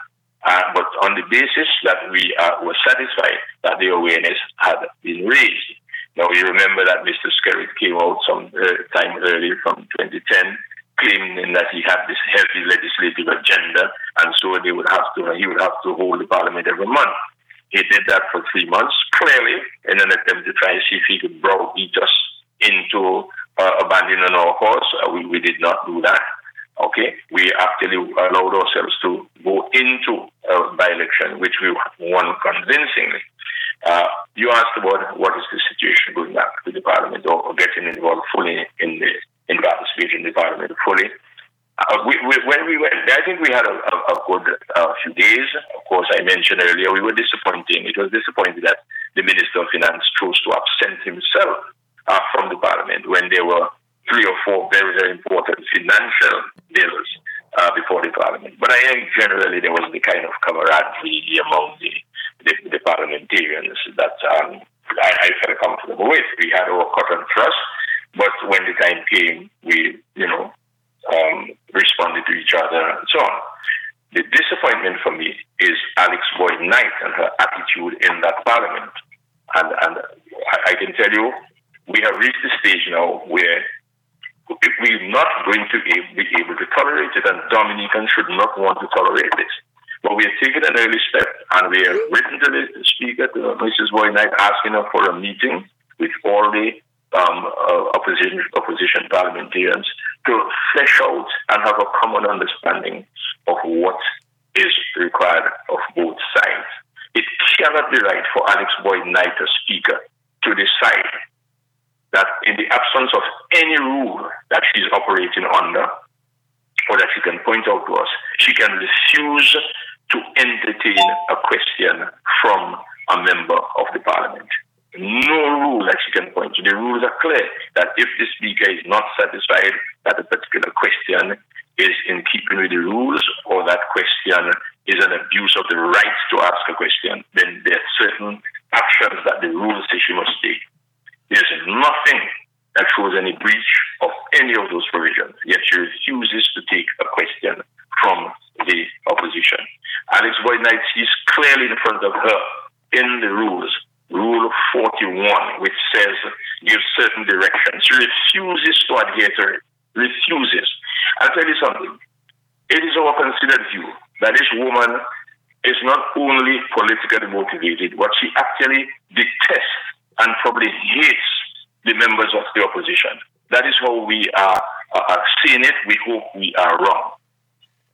uh, but on the basis that we uh, were satisfied that the awareness had been raised. Now, you remember that Mr. Skerrit came out some uh, time earlier from 2010 claiming that he had this heavy legislative agenda, and so they would have to, he would have to hold the parliament every month. He did that for three months, clearly, in an attempt to try and see if he could browbeat us into uh, abandoning our cause. Uh, we, we did not do that. Okay, we actually allowed ourselves to go into a by-election, which we won convincingly. Uh, you asked about what is the situation going back to the parliament or, or getting involved fully in the in the parliament fully. Uh, we, we, when we went, I think we had a, a, a good uh, few days. Of course, I mentioned earlier we were disappointing. It was disappointing that the Minister of Finance chose to absent himself uh, from the parliament when there were three or four very, very important financial bills uh, before the parliament. But I think generally there was the kind of camaraderie among the, the, the parliamentarians that um, I, I, felt comfortable with. We had our cut and thrust, but when the time came, we, you know, um, responded to each other and so on. The disappointment for me is Alix Boyd Knight and her attitude in that parliament. And, and I, can tell you, we have reached the stage now where we're not going to be able to tolerate it, and Dominicans should not want to tolerate this. But we have taken an early step, and we have written to the speaker, to Mrs. Boyd Knight, asking her for a meeting with all the um, uh, opposition, opposition parliamentarians to flesh out and have a common understanding of what is required of both sides. It cannot be right for Alix Boyd Knight, a speaker, to decide that in the absence of any rule that she's operating under, or that she can point out to us, she can refuse to entertain a question from a member of the parliament. No rule that she can point to. The rules are clear that if the speaker is not satisfied that a particular question is in keeping with the rules or that question is an abuse of the right to ask a question, then there are certain actions that the rules say she must take. There's nothing that shows any breach of any of those provisions, yet she refuses to take a question from the opposition. Alix Boyd Knight sees clearly in front of her in the rules, Rule 41, which says, gives certain directions. Refuses to adhere to it. Refuses. I'll tell you something. It is our considered view that this woman is not only politically motivated, but she actually detests and probably hates the members of the opposition. That is how we are, are seeing it. We hope we are wrong.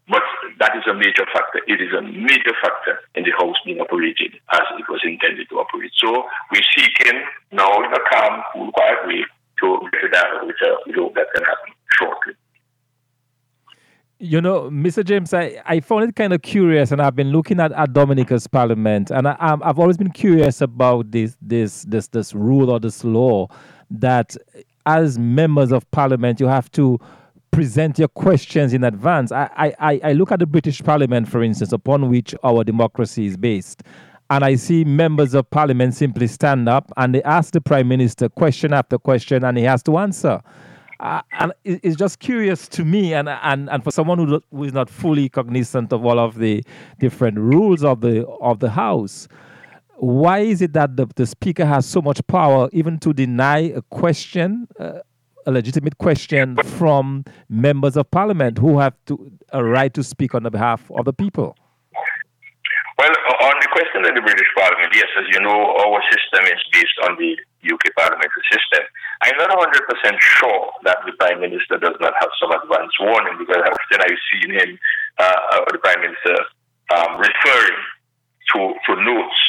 But that is a major factor. It is a major factor in the House being operated as it was intended to operate. So we're seeking now in a calm, cool, quiet way to get to that, which we hope that can happen shortly. You know, Mr. James, I, I found it kind of curious, and I've been looking at, at Dominica's parliament, and I, I've always been curious about this this this this rule or this law that as members of parliament you have to present your questions in advance. I, I, I look at the British Parliament, for instance, upon which our democracy is based, and I see members of parliament simply stand up and they ask the prime minister question after question, and he has to answer. Uh, and it's just curious to me, and and and for someone who, who is not fully cognizant of all of the different rules of the of the house, why is it that the, the speaker has so much power even to deny a question, uh, a legitimate question from members of parliament who have to, a right to speak on the behalf of the people? Well, on the question of the British Parliament, yes, as you know, our system is based on the UK parliamentary system. I'm not 100% sure that the Prime Minister does not have some advance warning because often I've seen him, uh, the Prime Minister, um, referring to, to notes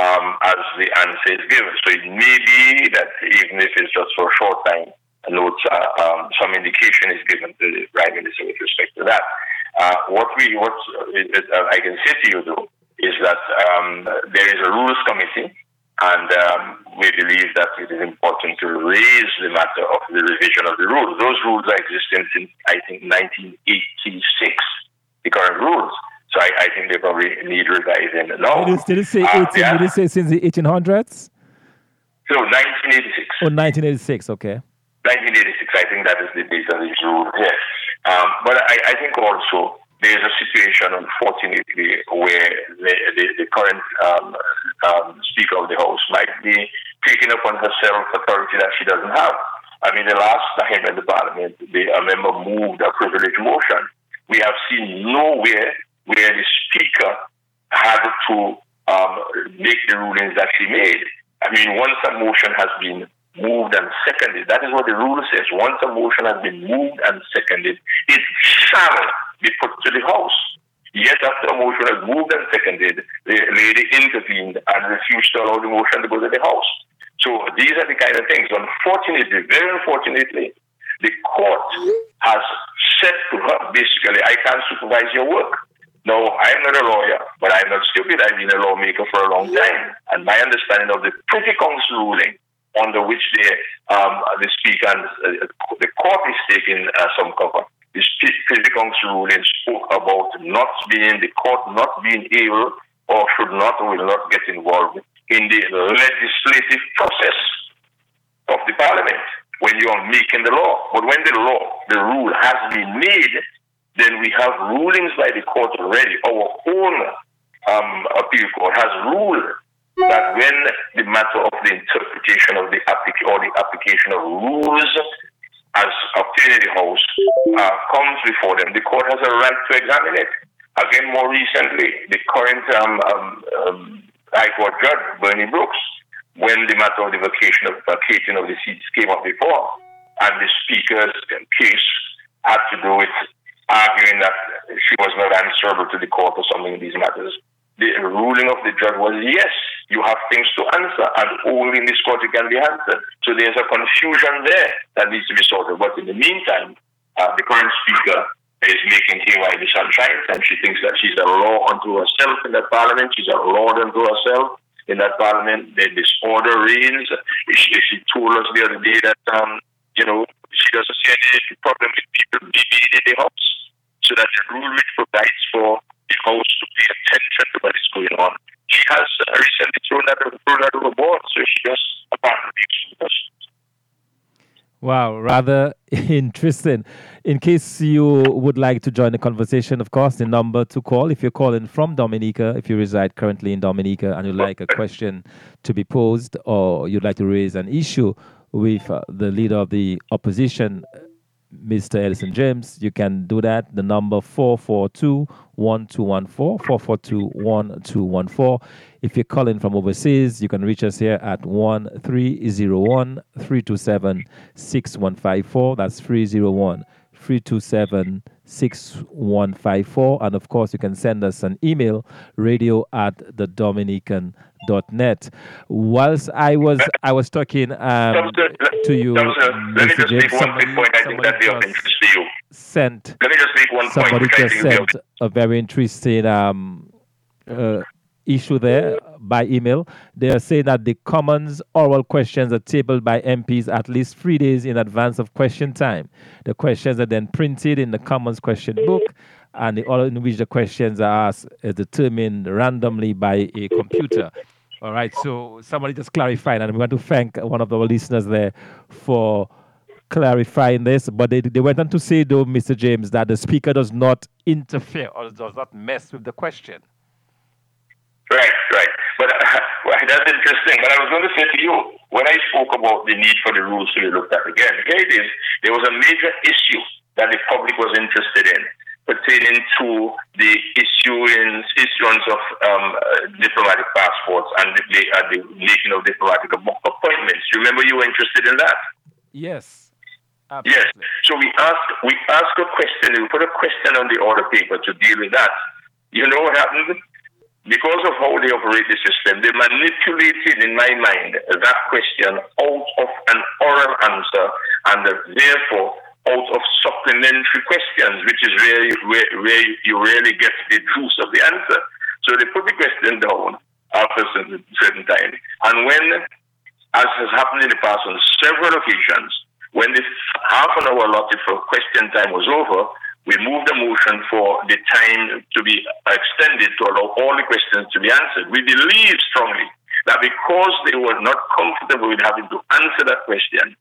um, as the answer is given. So it may be that even if it's just for a short time, notes, uh, um, some indication is given to the Prime Minister with respect to that. Uh, what we, what uh, I can say to you though, is that um, there is a rules committee, and um, we believe that it is important to raise the matter of the revision of the rules. Those rules are existing since I think 1986, the current rules. So I, I think they probably need revising now. Did it, did it say 18, uh, yeah. did it say since the 1800s? So 1986. Oh, 1986, okay. 1986, I think that is the date of these rules, yes. Um, but I, I think also there's a situation, unfortunately, where the, the, the current um, um, Speaker of the House might be taking upon herself authority that she doesn't have. I mean, the last time in the Parliament, the, a member moved a privilege motion. We have seen nowhere where the Speaker had to um, make the rulings that she made. I mean, once a motion has been moved and seconded, that is what the rule says. Once a motion has been moved and seconded, it shall be put to the House. Yet after a motion was moved and seconded, the lady intervened and refused to allow the motion to go to the House. So these are the kind of things. Unfortunately, very unfortunately, the court has said to her, basically, I can't supervise your work. No, I'm not a lawyer, but I'm not stupid. I've been a lawmaker for a long time. And my understanding of the Privy Council ruling, under which the, um, the speaker and uh, the court is taking uh, some cover, the Privy Council ruling spoke about not being the court not being able or should not or will not get involved in the legislative process of the parliament when you are making the law. But when the law, the rule has been made, then we have rulings by the court already. Our own um, appeal court has ruled that when the matter of the interpretation of the application or the application of rules as obtained in the House uh, comes before them, the court has a right to examine it. Again, more recently, the current um, um, um, High Court Judge, Birnie Brooks, when the matter of the vacation of, vacating of the seats came up before, and the Speaker's case had to do with arguing that she was not answerable to the court or something in these matters. The ruling of the judge was yes, you have things to answer, and only in this court it can be answered. So there's a confusion there that needs to be sorted. But in the meantime, uh, the current speaker is making hay while the sun shines, and she thinks that she's a law unto herself in that parliament. She's a lord unto herself in that parliament. The disorder reigns. She, she told us the other day that, um, you know, she doesn't see any problem with people being in the house. So that the rule which provides for the house to pay attention to what is going on she has recently thrown that, thrown that overboard, so she just abandoned it. Wow, rather interesting. In case you would like to join the conversation, of course, the number to call if you're calling from Dominica, if you reside currently in Dominica and you'd like a question to be posed or you'd like to raise an issue with uh, the leader of the opposition, Mr. Edison James, you can do that. The number 442 1214, 442 1214. If you're calling from overseas, you can reach us here at 1301 327 6154. That's 301 327 6154. And of course, you can send us an email, radio at the Dominican net. Whilst I was I was talking um, to you, Mr. James, somebody, you. sent. Let me just make one somebody point. just sent a very interesting um, uh, issue there by email. They are saying that the Commons oral questions are tabled by MPs at least three days in advance of question time. The questions are then printed in the Commons question book, and the order in which the questions are asked is determined randomly by a computer. All right, so somebody just clarified, and we want to thank one of our listeners there for clarifying this. But they, they went on to say, though, Mr. James, that the speaker does not interfere or does not mess with the question. Right, right. That's interesting. But I was going to say to you, when I spoke about the need for the rules to be looked at again, here it is. There was a major issue that the public was interested in pertaining to the issuance, issuance of um, uh, diplomatic passports and the, uh, the making of diplomatic appointments. Remember, you were interested in that. Yes. Absolutely. Yes. So we asked we asked a question. We put a question on the order paper to deal with that. You know what happened? Because of how they operate the system, they manipulated, in my mind, that question out of an oral answer, and therefore out of supplementary questions, which is where, where, where you really get the juice of the answer. So they put the question down after a certain time. And when, as has happened in the past on several occasions, when the half an hour allotted for question time was over, we moved the motion for the time to be extended to allow all the questions to be answered. We believe strongly that because they were not comfortable with having to answer that question,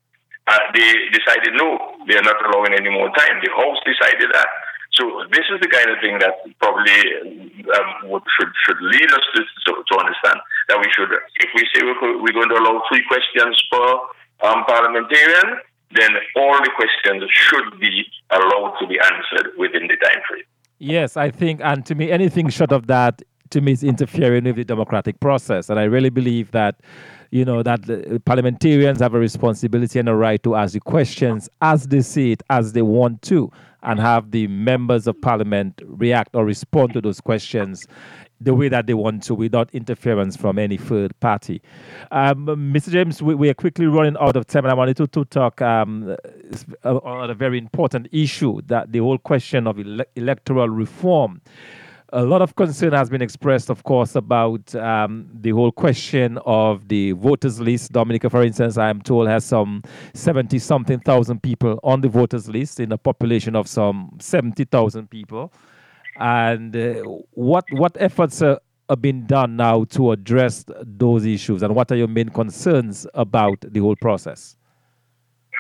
uh, they decided no, they are not allowing any more time. The House decided that. So this is the kind of thing that probably um, would, should should lead us to, to, to understand that we should, if we say we're, we're going to allow three questions per um, parliamentarian, then all the questions should be allowed to be answered within the time frame. Yes, I think, and to me, anything short of that, to me, is interfering with the democratic process. And I really believe that you know, that parliamentarians have a responsibility and a right to ask the questions as they see it, as they want to, and have the members of parliament react or respond to those questions the way that they want to without interference from any third party. Um, Mr. James, we, we, are quickly running out of time, and I wanted to, to talk um, on a very important issue that the whole question of ele- electoral reform a lot of concern has been expressed, of course, about um, the whole question of the voters list. Dominica, for instance, I am told has some 70 something thousand people on the voters list in a population of some 70,000 people. And uh, what, what efforts are, are being done now to address those issues? And what are your main concerns about the whole process?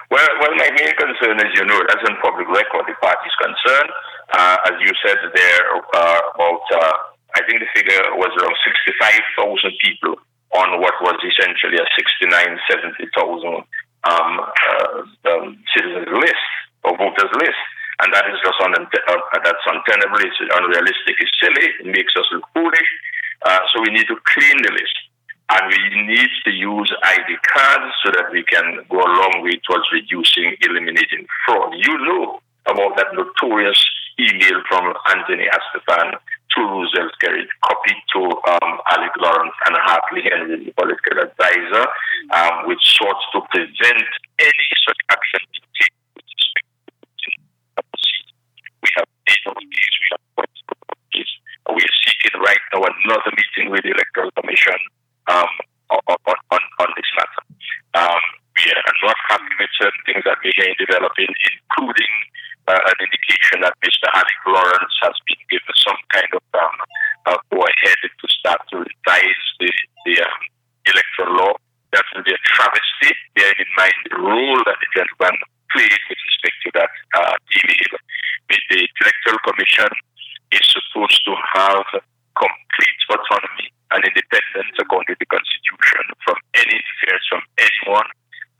Well, well, my main concern, as you know, as in public record, the party is concerned. Uh, as you said, there are about, uh, I think the figure was around 65,000 people on what was essentially a 69, 70,000 um, uh, um, citizens list or voters list. And that is just un- uh, that's untenable, it's unrealistic, it's silly, it makes us look foolish. Uh, so we need to clean the list. And we need to use ID cards so that we can go a long way towards reducing, eliminating fraud. You know about that notorious email from Anthony Astaphan to Roosevelt Skerrit, copied to um, Alick Lawrence and Hartley Henry, the political advisor, um, which sought to prevent any such action We are seeking right now another meeting with the Electoral Commission um, on, this matter. Um, we are not happy with certain things that we are developing, including uh, an indication that Mr. Alick Lawrence has been given some kind of um, uh, go ahead to start to revise the, um, electoral law. That will be a travesty, bearing in mind the role that the gentleman played with respect to that uh, email. The, the Electoral Commission is supposed to have complete autonomy and independence according to the Constitution from any interference from anyone,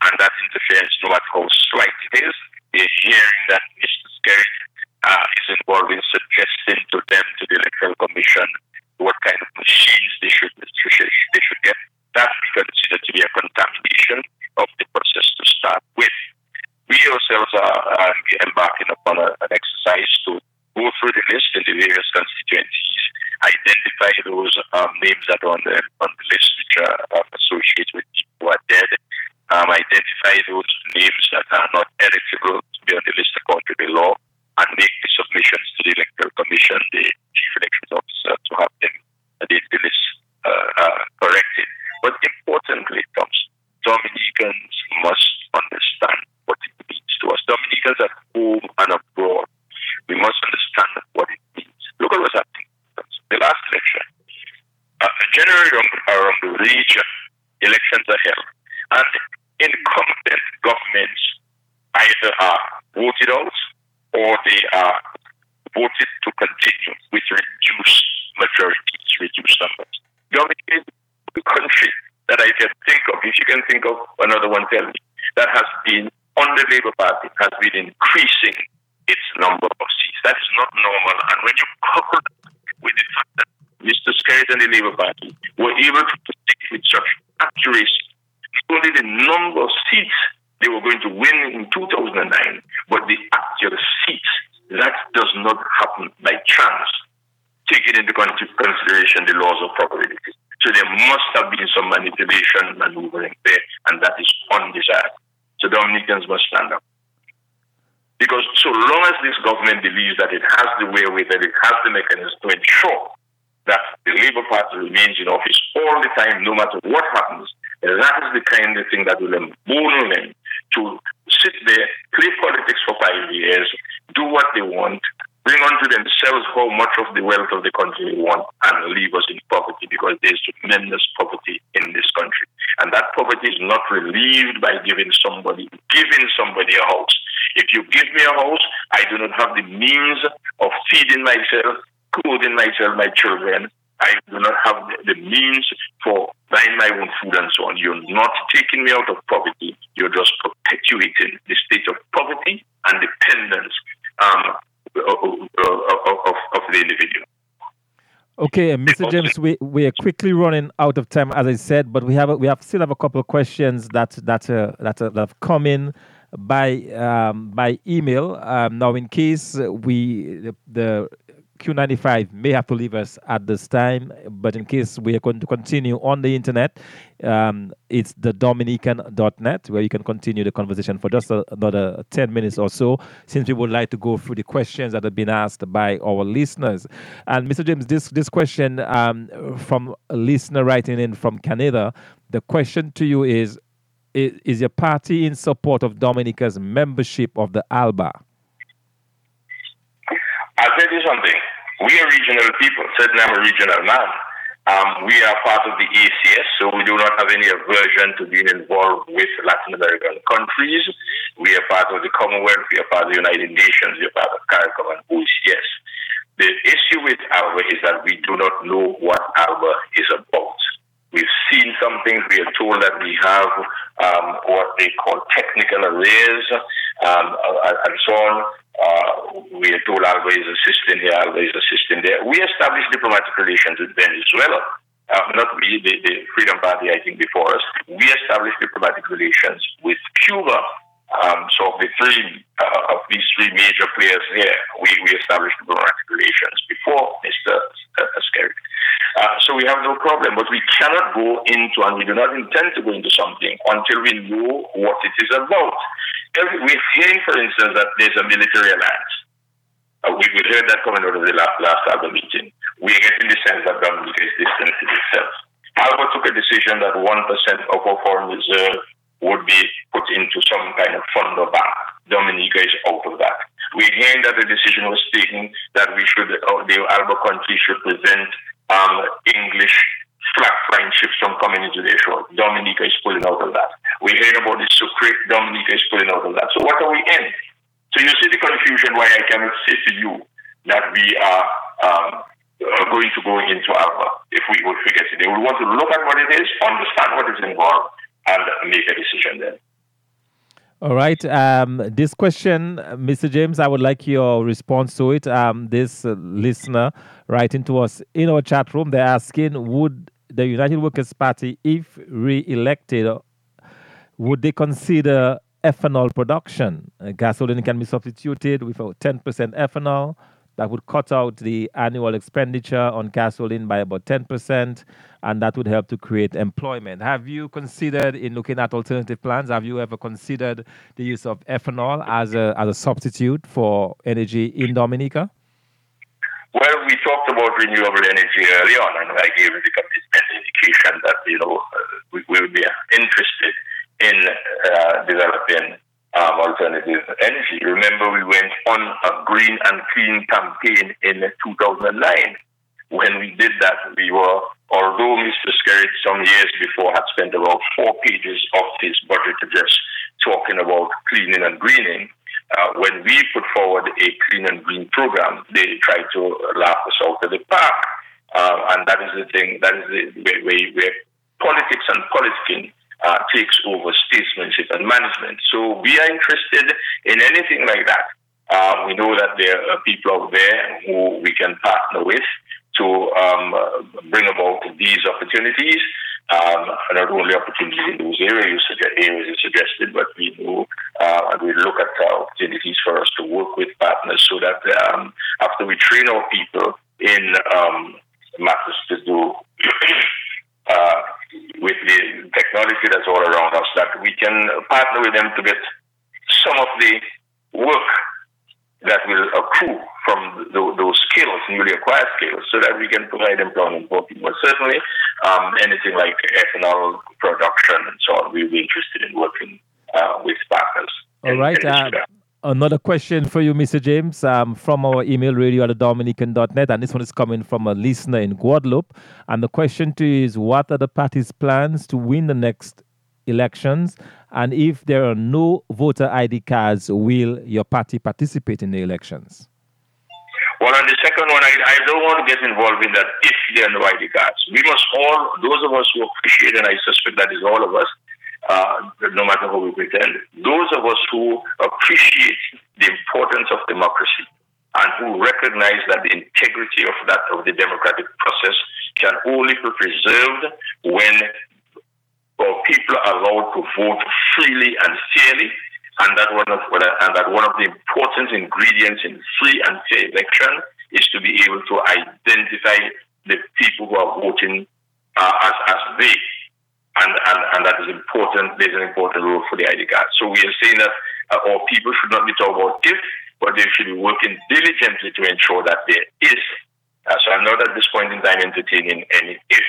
and that interference, no matter how slight it is, is hearing that Mr. Skerrit uh, is involved in suggesting to them, to the Electoral Commission, what kind of machines they should, they should get. That we consider to be a contamination of the process to start with. We ourselves are embarking upon a, an exercise to go through the list in the various constituencies, identify those um, names that are on the, on the list which are associated with people who are dead, um, identify those names that are not eligible to be on the list according to the law, and make the submissions to the Electoral Commission, the myself, clothing myself, my children, I do not have the, means for buying my own food and so on. You're not taking me out of poverty. You're just perpetuating the state of poverty and dependence um, of, of, of, the individual. Okay, Mr. James, we, we are quickly running out of time, as I said, but we have a, we have still have a couple of questions that that uh, that, uh, that have come in by um, by email. Um, now, in case we the, the Q95 may have to leave us at this time, but in case we are going to continue on the internet, um, it's the dominican.net where you can continue the conversation for just a, another 10 minutes or so, since we would like to go through the questions that have been asked by our listeners. And Mr. James, this, this question um, from a listener writing in from Canada, the question to you is, is, is your party in support of Dominica's membership of the ALBA? I'll tell you something. We are regional people. Certainly, I'm a regional man. Um, we are part of the ACS, so we do not have any aversion to being involved with Latin American countries. We are part of the Commonwealth. We are part of the United Nations. We are part of CARICOM and OECS. The issue with ALBA is that we do not know what ALBA is about. We've seen some things. We are told that we have um, what they call technical arrears um, and so on. Uh, we are told is assisting here, is assisting there. We established diplomatic relations with Venezuela. Uh, not we, the, the Freedom Party, I think, before us. We established diplomatic relations with Cuba um, so the three uh, of these three major players here, we, we established diplomatic relations before Mr. Skerrit. Uh, so we have no problem, but we cannot go into, and we do not intend to go into something until we know what it is about. We're hearing, for instance, that there's a military alliance. Uh, we, we heard that coming out of the last, last meeting. We're getting the sense that Dominica is distancing itself. ALBA took a decision that 1% of our foreign reserve would be put into some kind of fund or bank. Dominica is out of that. We're hearing that the decision was taken that we should, uh, the ALBA country should prevent um, English flag flying ships from coming into their shore. Dominica is pulling out of that. We're hearing about the Sucre. Dominica is pulling out of that. So what are we in? So you see the confusion why I cannot say to you that we are um, going to go into ALBA if we, would we get it. They will want to look at what it is, understand what is involved, and make a decision then. All right. Um, this question, Mr. James, I would like your response to it. Um, this uh, listener writing to us in our chat room, they're asking, would the United Workers' Party, if re-elected, would they consider ethanol production? Uh, gasoline can be substituted with 10% ethanol that would cut out the annual expenditure on gasoline by about 10%, and that would help to create employment. Have you considered, in looking at alternative plans, have you ever considered the use of ethanol as a, as a substitute for energy in Dominica? Well, we talked about renewable energy early on, and I gave the commitment indication that you know uh, we, would be interested in uh, developing um, alternative energy. Remember, we went on a green and clean campaign in 2009. When we did that, we were, although Mr. Skerrit some years before had spent about four pages of his budget just talking about cleaning and greening, uh, when we put forward a clean and green program, they tried to laugh us out of the park. Uh, and that is the thing, that is the way, way, politics and politicking uh, takes over statesmanship and management. So we are interested in anything like that. Uh, we know that there are people out there who we can partner with to um, bring about these opportunities. Um, not only opportunities in those areas, areas you suggested, but we know uh, and we look at uh, opportunities for us to work with partners so that um, after we train our people in um, matters to do uh, with the technology that's all around us, that we can partner with them to get some of the work that will accrue from the, those skills, newly acquired skills, so that we can provide employment for people. Certainly, um, anything like ethanol production and so on, we'll be interested in working uh, with partners. All right. Uh, another question for you, Mr. James, um, from our email radio at dominican.net, and this one is coming from a listener in Guadeloupe. And the question to you is what are the party's plans to win the next elections? And if there are no voter ID cards, will your party participate in the elections? Well, on the second one, I, I don't want to get involved in that if there are no ID cards. We must all, those of us who appreciate, and I suspect that is all of us, uh, no matter how we pretend, those of us who appreciate the importance of democracy and who recognize that the integrity of that of the democratic process can only be preserved when for people are allowed to vote freely and fairly, and that one of and that one of the important ingredients in free and fair election is to be able to identify the people who are voting uh, as as they, and, and and that is important. There's an important role for the ID card. So we are saying that uh, our people should not be talking about if, but they should be working diligently to ensure that there is. Uh, so I'm not at this point in time entertaining any if.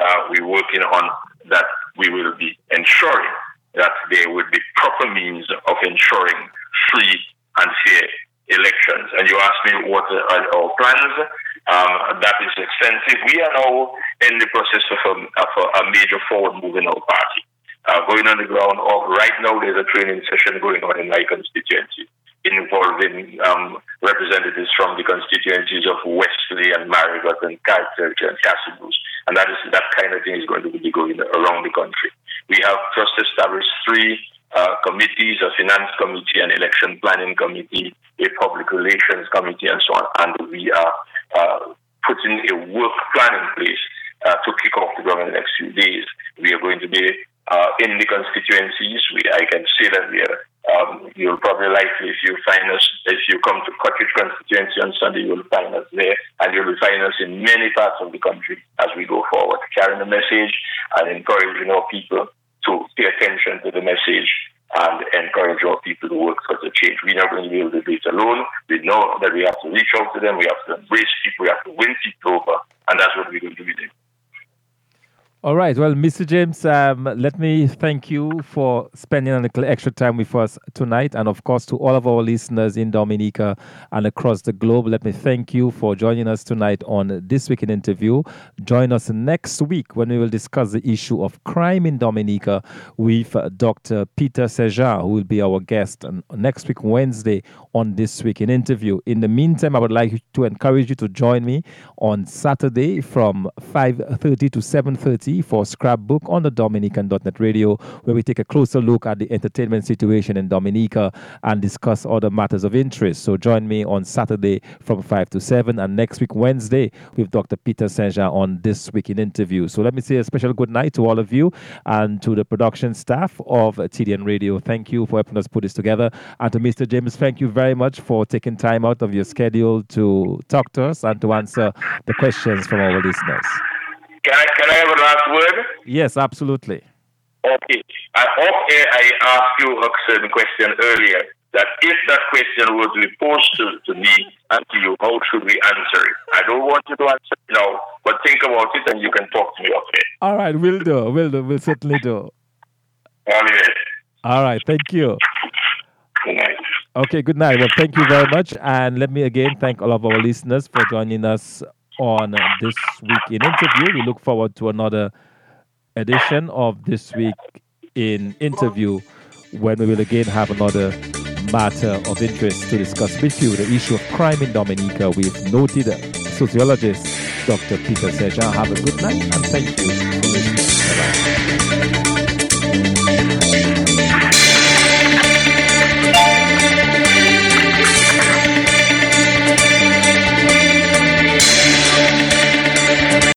Uh, we're working on that we will be ensuring that there would be proper means of ensuring free and fair elections. And you asked me what are our plans. Um, that is extensive. We are now in the process of a, of a major forward moving our party. Uh, going on the ground, or right now there's a training session going on in my constituency involving um, representatives from the constituencies of Wesley and Marigot and Cottage and Castle Bruce. And that is that kind of thing is going to be going around the country. We have just established three uh, committees, a finance committee, an election planning committee, a public relations committee, and so on. And we are uh, putting a work plan in place uh, to kick off the government in the next few days. We are going to be uh, in the constituencies. We, I can say that we are um, you'll probably likely, if you find us, if you come to Cottage constituency on Sunday, you'll find us there, and you'll find us in many parts of the country as we go forward, carrying the message and encouraging our people pay attention to the message and encourage our people to work for the change. We're not going to be able to do it alone. We know that we have to reach out to them, we have to embrace people, we have to win people over, and that's what we're going to be doing. All right. Well, Mr. James, um, let me thank you for spending a little extra time with us tonight. And of course, to all of our listeners in Dominica and across the globe, let me thank you for joining us tonight on This Week in Interview. Join us next week when we will discuss the issue of crime in Dominica with uh, Dr. Peter Saint-Jean, who will be our guest next week, Wednesday, on This Week in Interview. In the meantime, I would like to encourage you to join me on Saturday from 5.30 to 7.30 for Scrapbook on the Dominican.net radio, where we take a closer look at the entertainment situation in Dominica and discuss other matters of interest. So join me on Saturday from 5 to 7 and next week, Wednesday, with Dr. Peter Saint-Jean on This Week in Interview. So let me say a special good night to all of you and to the production staff of TDN Radio. Thank you for helping us put this together. And to Mr. James, thank you very much for taking time out of your schedule to talk to us and to answer the questions from our listeners. Can I, can I have a last word? Yes, absolutely. Okay. I, okay, eh, I asked you a certain question earlier that if that question were to be posed to, to me and to you, how should we answer it? I don't want you to answer it now, but think about it and you can talk to me okay. All right, we'll do. We'll do. We'll certainly do. All right. All right, thank you. Good night. Okay, good night. Well, thank you very much. And let me again thank all of our listeners for joining us on uh, this week in interview. We look forward to another edition of this week in interview when we will again have another matter of interest to discuss with you the issue of crime in Dominica with noted sociologist Dr. Peter Saint-Jean. Have a good night and thank you for listening.